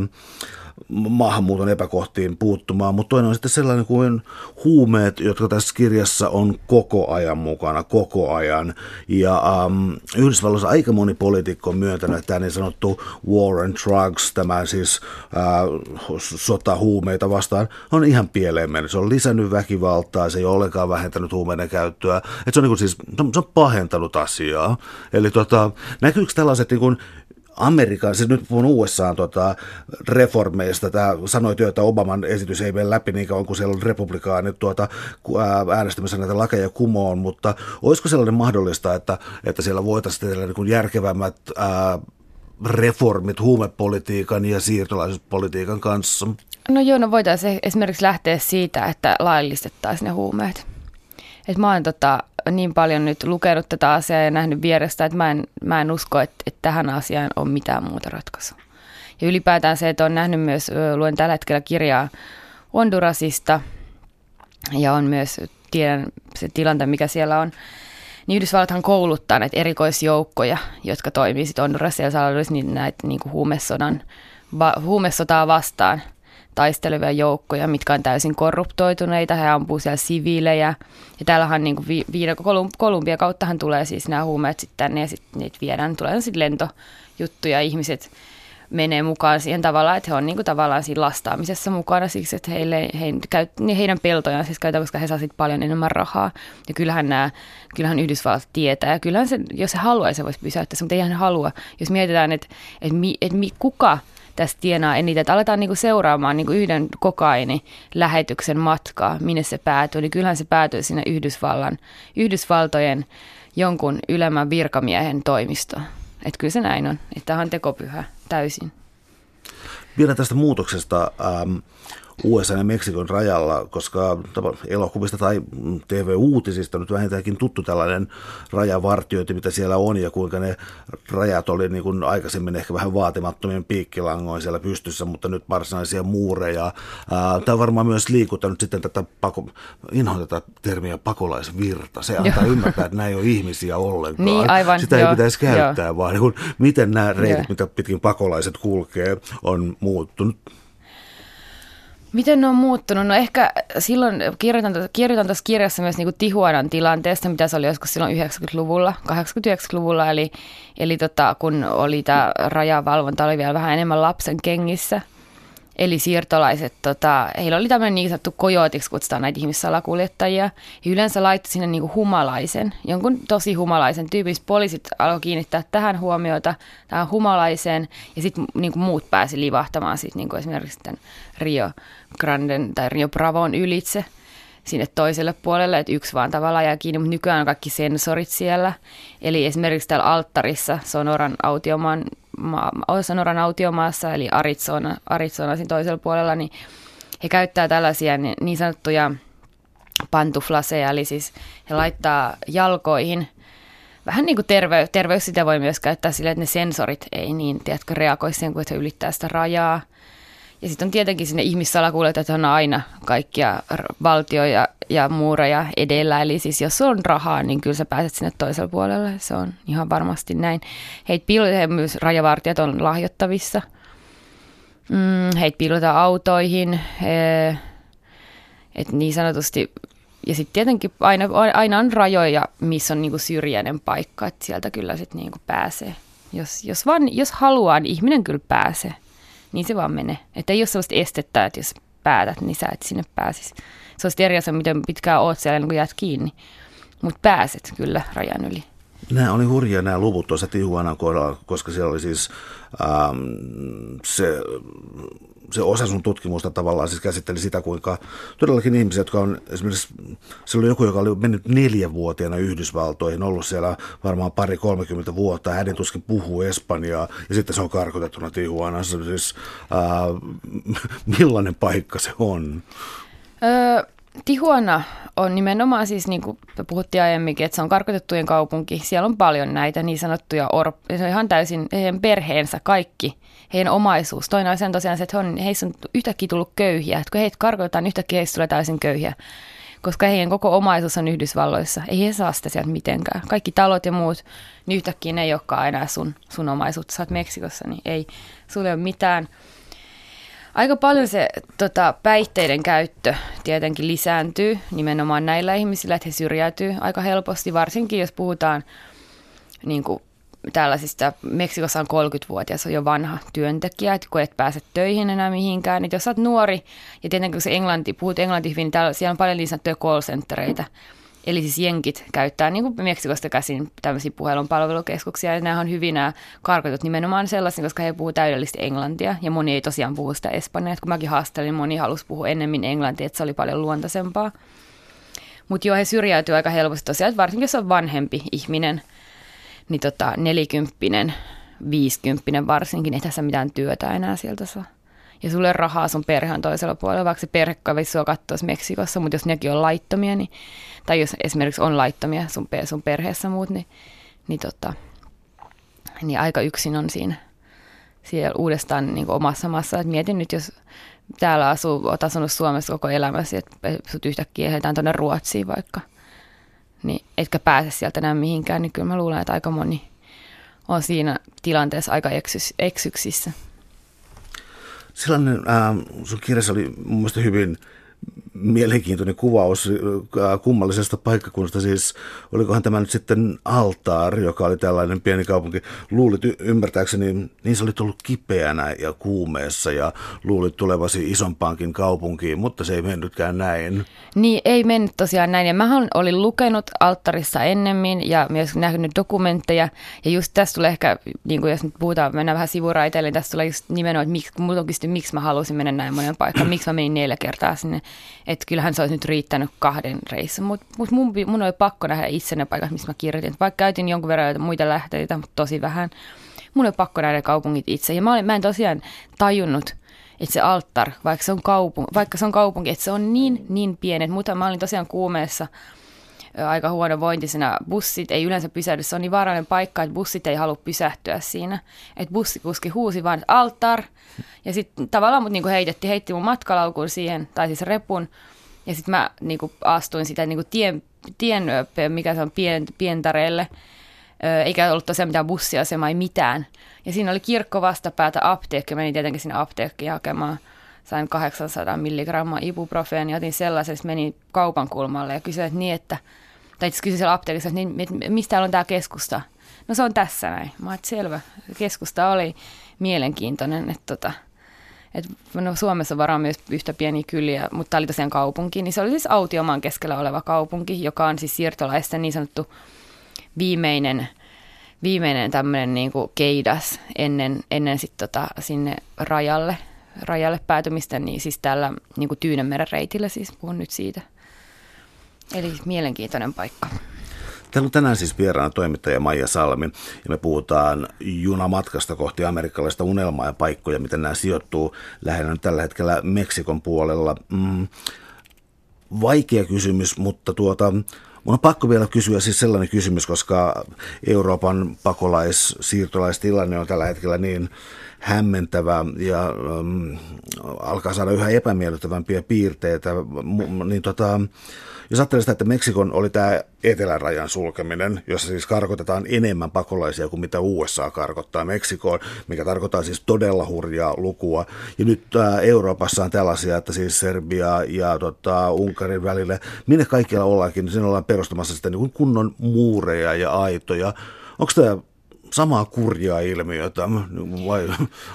maahanmuuton epäkohtiin puuttumaan, mutta toinen on sitten sellainen kuin huumeet, jotka tässä kirjassa on koko ajan mukana, koko ajan. Ja ähm, Yhdysvalloissa aika moni poliitikko on myöntänyt, että tämä niin sanottu war and drugs, tämä siis äh, sota huumeita vastaan, on ihan pieleen mennyt. Se on lisännyt väkivaltaa, se ei ole ollenkaan vähentänyt huumeiden käyttöä. Et se on niin kuin siis, se on pahentanut asiaa. Eli tota, näkyykö tällaiset niin kuin Amerikan, siis nyt puhun USA tota, reformeista, tämä sanoi jo, että Obaman esitys ei mene läpi niin kauan kuin siellä on republikaanit tuota, äänestämässä näitä lakeja kumoon, mutta olisiko sellainen mahdollista, että, että siellä voitaisiin tehdä niin järkevämmät ää, reformit huumepolitiikan ja siirtolaisuuspolitiikan kanssa? No joo, no voitaisiin esimerkiksi lähteä siitä, että laillistettaisiin ne huumeet. Et mä oon tota, niin paljon nyt lukenut tätä asiaa ja nähnyt vierestä, että mä en, mä en usko, että, että tähän asiaan on mitään muuta ratkaisua. Ja ylipäätään se, että on nähnyt myös, luen tällä hetkellä kirjaa Hondurasista ja on myös, tiedän se tilanta, mikä siellä on, niin Yhdysvallathan kouluttaa näitä erikoisjoukkoja, jotka toimii sitten Hondurassa ja niin näitä niin kuin huumesodan, va, huumesotaa vastaan taistelevia joukkoja, mitkä on täysin korruptoituneita. He ampuu siellä siviilejä. Ja täällähän niin vi, Kolumbia kauttahan tulee siis nämä huumeet sitten tänne ja sitten niitä viedään. Tulee sitten lentojuttuja. Ihmiset menee mukaan siihen tavallaan, että he on niin kuin tavallaan siinä lastaamisessa mukana siksi, että heille, he, käy, niin heidän peltojaan siis käytetään, koska he saa paljon enemmän rahaa. Ja kyllähän, nämä, kyllähän Yhdysvallat tietää, ja kyllähän se, jos se haluaa, se voisi pysäyttää mutta ei hän halua. Jos mietitään, että, että, että, että kuka tästä tienaa eniten, että aletaan niinku seuraamaan niinku yhden kokaini lähetyksen matkaa, minne se päätyy, niin kyllähän se päätyy sinne Yhdysvallan, Yhdysvaltojen jonkun ylemmän virkamiehen toimistoon. Että kyllä se näin on, että tämä on tekopyhä täysin. Vielä tästä muutoksesta. Ähm, USA ja Meksikon rajalla, koska elokuvista tai TV-uutisista nyt vähintäänkin tuttu tällainen rajavartiointi, mitä siellä on ja kuinka ne rajat oli niin kuin aikaisemmin ehkä vähän vaatimattomien piikkilangoin siellä pystyssä, mutta nyt varsinaisia muureja. Tämä on varmaan myös liikuttanut sitten tätä, pako, inhoan tätä termiä pakolaisvirta. Se antaa joo. ymmärtää, että nämä ei ole ihmisiä ollenkaan. Niin, aivan, Sitä joo, ei pitäisi käyttää, joo. vaan niin kuin, miten nämä reitit, joo. mitä pitkin pakolaiset kulkee, on muuttunut. Miten ne on muuttunut? No ehkä silloin kirjoitan, kirjoitan tässä kirjassa myös niin Tihuanan tilanteesta, mitä se oli joskus silloin 90-luvulla, 80-90-luvulla, eli, eli tota, kun oli tämä rajavalvonta, oli vielä vähän enemmän lapsen kengissä – Eli siirtolaiset, tota, heillä oli tämmöinen niin sanottu kojootiksi, kutsutaan näitä ihmissalakuljettajia. Ja yleensä laittoi sinne niin kuin humalaisen, jonkun tosi humalaisen tyypin. Poliisit alkoi kiinnittää tähän huomiota, tähän humalaiseen, ja sitten niin kuin muut pääsi livahtamaan sit, niin kuin esimerkiksi tämän Rio Granden tai Rio Bravon ylitse sinne toiselle puolelle, että yksi vaan tavallaan jää kiinni, mutta nykyään on kaikki sensorit siellä. Eli esimerkiksi täällä alttarissa Sonoran autiomaan Sonoran autiomaassa, eli Arizona, Arizona siinä toisella puolella, niin he käyttää tällaisia niin sanottuja pantuflaseja, eli siis he laittaa jalkoihin vähän niin kuin terve, terveys sitä voi myös käyttää sillä, että ne sensorit ei niin, tiedätkö, reagoi siihen, kun he ylittää sitä rajaa. Ja sitten on tietenkin sinne ihmissalakuljettajat on aina kaikkia valtioja ja muureja edellä. Eli siis jos on rahaa, niin kyllä sä pääset sinne toiselle puolelle. Se on ihan varmasti näin. Heitä piilotetaan myös rajavartijat on lahjottavissa. Mm, heitä piilotetaan autoihin. He, et niin sanotusti ja sitten tietenkin aina, aina on rajoja, missä on niinku syrjäinen paikka, että sieltä kyllä sitten niinku pääsee. Jos, jos, vaan, jos haluaa, niin ihminen kyllä pääsee niin se vaan menee. Että ei ole sellaista estettä, että jos päätät, niin sä et sinne pääsisi. Se olisi eri asia, miten pitkään oot siellä, kun jäät kiinni. Mutta pääset kyllä rajan yli. Nämä oli hurjia nämä luvut tuossa Tihuanan kohdalla, koska siellä oli siis ähm, se se osa sun tutkimusta tavallaan siis käsitteli sitä, kuinka todellakin ihmiset, jotka on esimerkiksi, se oli joku, joka oli mennyt neljävuotiaana Yhdysvaltoihin, ollut siellä varmaan pari 30 vuotta, hänen tuskin puhuu espanjaa, ja sitten se on karkotettuna Tijuanassa. Siis, äh, millainen paikka se on? Öö, Tijuana on nimenomaan siis, niin kuin puhuttiin aiemminkin, että se on karkotettujen kaupunki. Siellä on paljon näitä niin sanottuja orp... Se on ihan täysin heidän perheensä kaikki, heidän omaisuus. Toinen asia on tosiaan se, että he on, heissä on yhtäkkiä tullut köyhiä. Että kun heitä karkotetaan, niin yhtäkkiä heistä tulee täysin köyhiä. Koska heidän koko omaisuus on Yhdysvalloissa. Ei he saa sitä sieltä mitenkään. Kaikki talot ja muut, niin yhtäkkiä ne ei olekaan enää sun, sun omaisuutta. Sä oot Meksikossa, niin ei, sulle ole mitään – Aika paljon se tota, päihteiden käyttö tietenkin lisääntyy nimenomaan näillä ihmisillä, että he syrjäytyy aika helposti, varsinkin jos puhutaan niin kuin tällaisista, Meksikossa on 30-vuotias, on jo vanha työntekijä, että kun et pääse töihin enää mihinkään, niin jos sä oot nuori, ja tietenkin kun se englanti, puhut englanti hyvin, niin täällä, siellä on paljon niin sanottuja call centereitä, Eli siis jenkit käyttää niin kuin Meksikosta käsin tämmöisiä puhelunpalvelukeskuksia. Ja nämä on hyvin nämä karkoitut nimenomaan sellaisia, koska he puhuvat täydellisesti englantia. Ja moni ei tosiaan puhu sitä espanjaa. Kun mäkin haastelin, moni halusi puhua ennemmin englantia, että se oli paljon luontaisempaa. Mutta joo, he syrjäytyy aika helposti tosiaan, että varsinkin jos on vanhempi ihminen, niin tota, nelikymppinen, viisikymppinen varsinkin, ei tässä mitään työtä enää sieltä saa. Ja sulle rahaa sun perhe on toisella puolella, vaikka se perhe kävisi sua katsoa Meksikossa, mutta jos nekin on laittomia, niin, tai jos esimerkiksi on laittomia sun, sun perheessä muut, niin, niin, tota, niin aika yksin on siinä, siellä uudestaan niin omassa maassa. Et mietin nyt, jos täällä asuu, oot asunut Suomessa koko elämäsi, että sut yhtäkkiä heitään tuonne Ruotsiin vaikka, niin etkä pääse sieltä enää mihinkään, niin kyllä mä luulen, että aika moni on siinä tilanteessa aika eksys, eksyksissä. Sellainen, äh, sun kirjassa oli mun mielestä hyvin mielenkiintoinen kuvaus äh, kummallisesta paikkakunnasta. Siis olikohan tämä nyt sitten Altaar, joka oli tällainen pieni kaupunki. Luulit ymmärtääkseni, niin se oli tullut kipeänä ja kuumeessa ja luulit tulevasi isompaankin kaupunkiin, mutta se ei mennytkään näin. Niin, ei mennyt tosiaan näin. Ja mä olin lukenut Alttarissa ennemmin ja myös nähnyt dokumentteja. Ja just tässä tulee ehkä, niin kuin jos nyt puhutaan, mennään vähän sivuraiteille, niin tässä tulee just nimenomaan, että miksi, kysytty, miksi mä halusin mennä näin monen paikkaan, miksi mä menin neljä kertaa sinne että kyllähän se olisi nyt riittänyt kahden reissun, mutta mut mun, mun oli pakko nähdä itse ne paikat, missä mä kirjoitin. Vaikka käytin jonkun verran muita lähteitä, mutta tosi vähän. Mun oli pakko nähdä kaupungit itse. Ja mä, olin, mä en tosiaan tajunnut, että se alttar, vaikka se on, kaupung, vaikka se on kaupunki, että se on niin, niin pieni. Mutta mä olin tosiaan kuumeessa aika huono vointisena. Bussit ei yleensä pysähdy. Se on niin vaarallinen paikka, että bussit ei halua pysähtyä siinä. Että bussikuski huusi vaan, altar. Ja sitten tavallaan mut niinku heitettiin, heitti mun matkalaukun siihen, tai siis repun. Ja sitten mä niinku astuin sitä niinku tien, tien, mikä se on, pien, pientareelle. Eikä ollut tosiaan mitään bussiasemaa, ei mitään. Ja siinä oli kirkko vastapäätä apteekki. Menin tietenkin sinne apteekkiin hakemaan sain 800 milligrammaa ibuprofeenia, otin sellaisen, menin kaupan kulmalle ja kysyin, että niin, että, tai kysyin siellä apteekissa, niin, mistä täällä on tämä keskusta? No se on tässä näin. Mä että selvä. Keskusta oli mielenkiintoinen, että tota, et, no Suomessa varmaan myös yhtä pieniä kyliä, mutta tämä oli tosiaan kaupunki, niin se oli siis autiomaan keskellä oleva kaupunki, joka on siis siirtolaisten niin sanottu viimeinen, viimeinen tämmöinen niin kuin keidas ennen, ennen sit tota, sinne rajalle, rajalle päätymistä, niin siis täällä niin kuin Tyynenmeren reitillä siis puhun nyt siitä. Eli mielenkiintoinen paikka. Täällä on tänään siis vieraana toimittaja Maija Salmi ja me puhutaan junamatkasta kohti amerikkalaista unelmaa ja paikkoja, miten nämä sijoittuu lähinnä tällä hetkellä Meksikon puolella. Mm, vaikea kysymys, mutta tuota, Mun on pakko vielä kysyä siis sellainen kysymys, koska Euroopan pakolais- siirtolaistilanne on tällä hetkellä niin hämmentävä ja um, alkaa saada yhä epämiellyttävämpiä piirteitä. Niin tota, jos ajattelee sitä, että Meksikon oli tämä etelärajan sulkeminen, jossa siis karkotetaan enemmän pakolaisia kuin mitä USA karkottaa Meksikoon, mikä tarkoittaa siis todella hurjaa lukua. Ja nyt ää, Euroopassa on tällaisia, että siis Serbia ja tota, Unkarin välille, minne kaikkialla ollaankin, niin siinä ollaan perustamassa sitten niin kunnon muureja ja aitoja. Onko tämä samaa kurjaa ilmiötä. Vai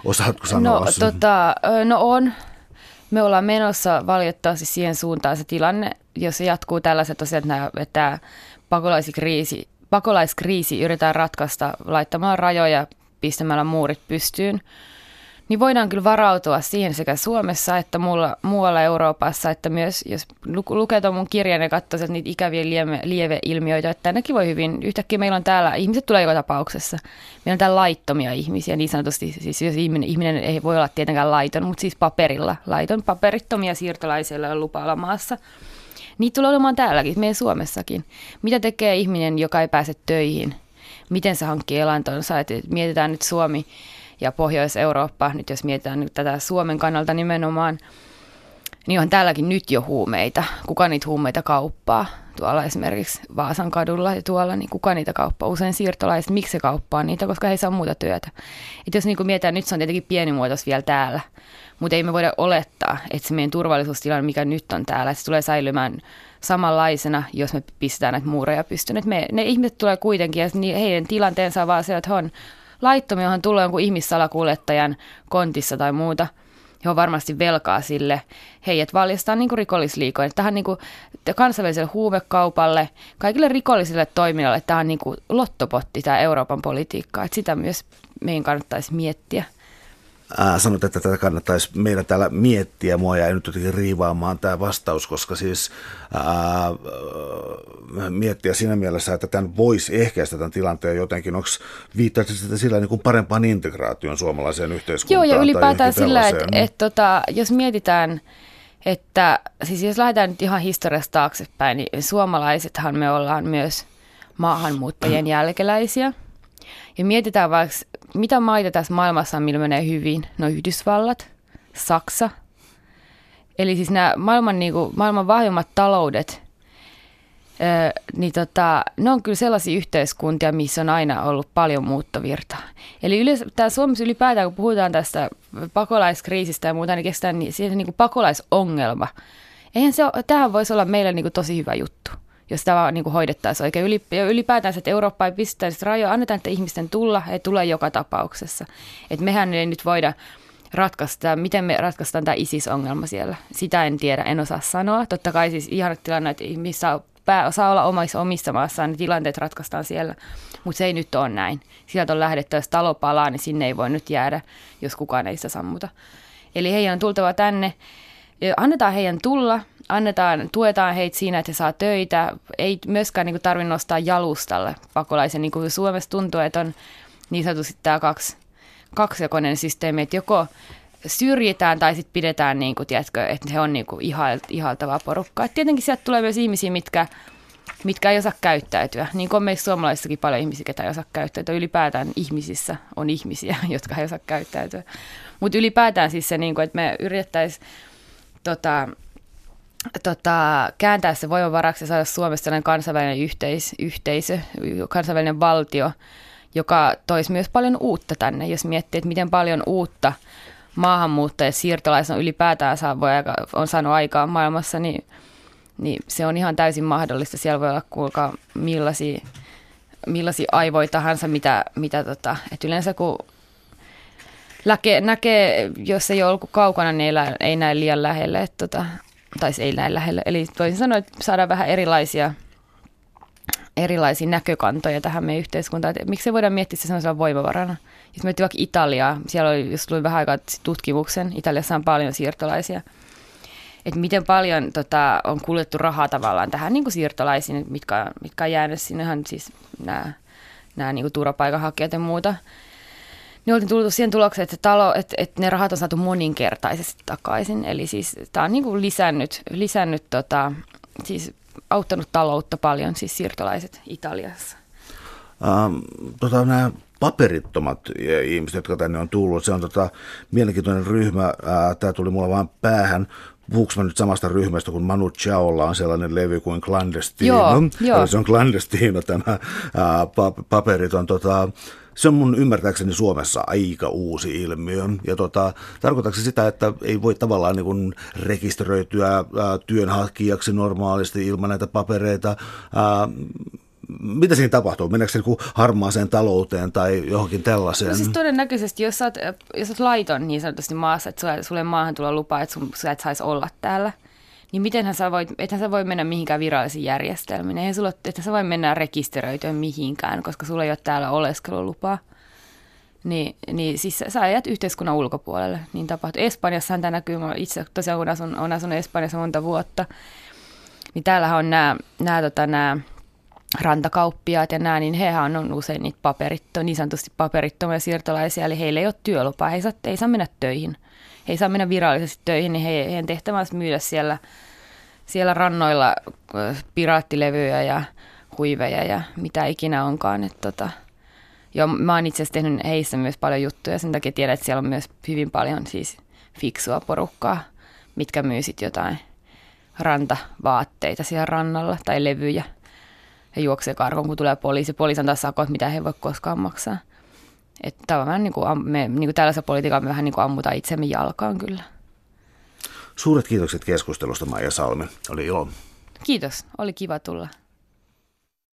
osaatko sanoa no, tota, no on. Me ollaan menossa valitettavasti siihen suuntaan se tilanne, jos se jatkuu tällaiset tosiaan, että tämä pakolaiskriisi, pakolaiskriisi yritetään ratkaista laittamalla rajoja, pistämällä muurit pystyyn – niin voidaan kyllä varautua siihen sekä Suomessa että muualla, muualla Euroopassa, että myös jos lukee tuon mun kirjan ja katsoo niitä ikäviä lieve, lieveilmiöitä, että tännekin voi hyvin, yhtäkkiä meillä on täällä, ihmiset tulee joka tapauksessa, meillä on täällä laittomia ihmisiä, niin sanotusti, siis jos ihminen, ihminen ei voi olla tietenkään laiton, mutta siis paperilla, laiton paperittomia siirtolaisilla on lupa olla maassa. Niitä tulee olemaan täälläkin, meidän Suomessakin. Mitä tekee ihminen, joka ei pääse töihin? Miten se hankkii elantonsa? Et mietitään nyt Suomi, ja Pohjois-Eurooppa, nyt jos mietitään nyt tätä Suomen kannalta nimenomaan, niin on täälläkin nyt jo huumeita. Kuka niitä huumeita kauppaa? Tuolla esimerkiksi Vaasan kadulla ja tuolla, niin kuka niitä kauppaa? Usein siirtolaiset, miksi se kauppaa niitä, koska he ei saa muuta työtä. Et jos niin kuin mietitään, nyt se on tietenkin pienimuotois vielä täällä, mutta ei me voida olettaa, että se meidän turvallisuustilanne, mikä nyt on täällä, että se tulee säilymään samanlaisena, jos me pistetään näitä muureja pystyyn. Me, ne ihmiset tulee kuitenkin, ja heidän tilanteensa on vaan se, että he on laittomia, johon tulee jonkun ihmissalakuljettajan kontissa tai muuta. he on varmasti velkaa sille. Heidät valjastaa niin rikollisliikoille. Tähän niin kuin, kansainväliselle huuvekaupalle, kaikille rikollisille toimijoille tämä on niin kuin lottopotti, tämä Euroopan politiikka. Että sitä myös meidän kannattaisi miettiä ää, sanot, että tätä kannattaisi meidän täällä miettiä. Mua jäi nyt jotenkin riivaamaan tämä vastaus, koska siis ää, miettiä siinä mielessä, että tämän voisi ehkäistä tämän tilanteen jotenkin. Onko viittaisi sitä sillä niin kuin parempaan integraation suomalaiseen yhteiskuntaan? Joo, ja ylipäätään sillä, että, että tota, jos mietitään, että siis jos lähdetään nyt ihan historiasta taaksepäin, niin suomalaisethan me ollaan myös maahanmuuttajien jälkeläisiä. Ja mietitään vaikka mitä maita tässä maailmassa on, millä menee hyvin? No Yhdysvallat, Saksa. Eli siis nämä maailman, niin kuin, maailman vahvimmat taloudet, öö, niin tota, ne on kyllä sellaisia yhteiskuntia, missä on aina ollut paljon muuttovirtaa. Eli yleensä, tämä Suomessa ylipäätään, kun puhutaan tästä pakolaiskriisistä ja muuta, niin kestään niin, niin kuin pakolaisongelma. Eihän se ole, tämähän voisi olla meille niin kuin tosi hyvä juttu jos tämä niin hoidettaisiin oikein. Ja ylipäätään, että Eurooppa ei pistäisi rajoja, annetaan että ihmisten tulla, he tulee joka tapauksessa. Et mehän ei nyt voida ratkaista, miten me ratkaistaan tämä ISIS-ongelma siellä. Sitä en tiedä, en osaa sanoa. Totta kai siis ihan tilanne, että missä pää, saa olla omissa, omissa maassaan, niin tilanteet ratkaistaan siellä. Mutta se ei nyt ole näin. Sieltä on lähdetty, jos talo palaa, niin sinne ei voi nyt jäädä, jos kukaan ei sitä sammuta. Eli heidän on tultava tänne. Annetaan heidän tulla, annetaan, tuetaan heitä siinä, että he saa töitä. Ei myöskään niin tarvitse nostaa jalustalle pakolaisen. Niin kuin Suomessa tuntuu, että on niin sanotusti tämä kaksi, kaksijakoinen systeemi, että joko syrjitään tai sitten pidetään, niin kuin, tiedätkö, että he on niin kuin ihaltavaa porukkaa. Et tietenkin sieltä tulee myös ihmisiä, mitkä, mitkä ei osaa käyttäytyä. Niin kuin on meissä suomalaisissakin paljon ihmisiä, jotka ei osaa käyttäytyä. Ylipäätään ihmisissä on ihmisiä, jotka ei osaa käyttäytyä. Mutta ylipäätään siis se, niin kuin, että me yritettäisiin tota, tota, kääntää se voimavaraksi ja saada Suomesta sellainen kansainvälinen yhteis, yhteisö, kansainvälinen valtio, joka toisi myös paljon uutta tänne. Jos miettii, että miten paljon uutta maahanmuuttajia siirtolaisena ylipäätään saa, voi on saanut aikaa maailmassa, niin, niin se on ihan täysin mahdollista. Siellä voi olla kuulkaa millaisia, millaisia aivoja tahansa, mitä, mitä tota, että yleensä kun näkee, näkee, jos ei ole ollut kaukana, niin ei, ei näe liian lähelle. Että tota, tai ei näin lähellä. Eli toisin sanoen, että saadaan vähän erilaisia, erilaisia näkökantoja tähän meidän yhteiskuntaan. Että miksi voidaan miettiä se sellaisella voimavarana? Jos miettii vaikka Italiaa, siellä oli, jos tuli vähän aikaa tutkimuksen, Italiassa on paljon siirtolaisia. Että miten paljon tota, on kuljettu rahaa tavallaan tähän niin kuin siirtolaisiin, mitkä, mitkä on jäänyt sinnehän siis nämä, nämä niin kuin turvapaikanhakijat ja muuta – niin oltiin tullut siihen tulokseen, että, talo, että, että ne rahat on saatu moninkertaisesti takaisin. Eli siis tämä on niin kuin lisännyt, lisännyt tota, siis auttanut taloutta paljon, siis siirtolaiset Italiassa. Ähm, tota, nämä paperittomat ihmiset, jotka tänne on tullut, se on tota, mielenkiintoinen ryhmä. Äh, tämä tuli mulla vaan päähän. Puhuuko nyt samasta ryhmästä, kun Manu Chaolla on sellainen levy kuin Clandestino? Joo, joo. Se on Clandestino tämä ää, äh, paperiton. Tota, se on mun ymmärtääkseni Suomessa aika uusi ilmiö. Ja tota, tarkoitatko sitä, että ei voi tavallaan niin rekisteröityä ää, työnhakijaksi normaalisti ilman näitä papereita? Ää, mitä siinä tapahtuu? Mennäänkö se niin harmaaseen talouteen tai johonkin tällaiseen? No siis todennäköisesti, jos sä oot, jos oot laiton niin sanotusti maassa, että sulle maahan tulla lupa, että sun, sä et saisi olla täällä – niin mitenhän sä voit, ethän sä voi mennä mihinkään virallisiin järjestelmiin. Eihän sulla, että sä voi mennä rekisteröityä mihinkään, koska sulla ei ole täällä oleskelulupaa. Niin, niin siis sä ajat yhteiskunnan ulkopuolelle. Niin tapahtuu. Espanjassahan tämä näkyy, mä itse tosiaan kun asun, on asunut Espanjassa monta vuotta, niin täällähän on nämä, nämä, tota, nämä rantakauppiaat ja nämä, niin hehän on usein niitä paperitto, niin sanotusti paperittomia siirtolaisia, eli heillä ei ole työlupaa, he ei saa, ei saa mennä töihin he ei saa mennä virallisesti töihin, niin he, heidän tehtävä on myydä siellä, siellä rannoilla piraattilevyjä ja huiveja ja mitä ikinä onkaan. Että tota, joo, mä oon itse asiassa tehnyt heissä myös paljon juttuja, sen takia tiedän, että siellä on myös hyvin paljon siis fiksua porukkaa, mitkä myy sitten jotain rantavaatteita siellä rannalla tai levyjä. Ja juoksee karkon, kun tulee poliisi. Poliisi antaa sakot, mitä he voi koskaan maksaa. Että tavallaan niin kuin, me niin kuin tällaisessa politiikalla me vähän niin kuin ammutaan itsemme jalkaan kyllä. Suuret kiitokset keskustelusta Maija Salmi. Oli ilo. Kiitos, oli kiva tulla.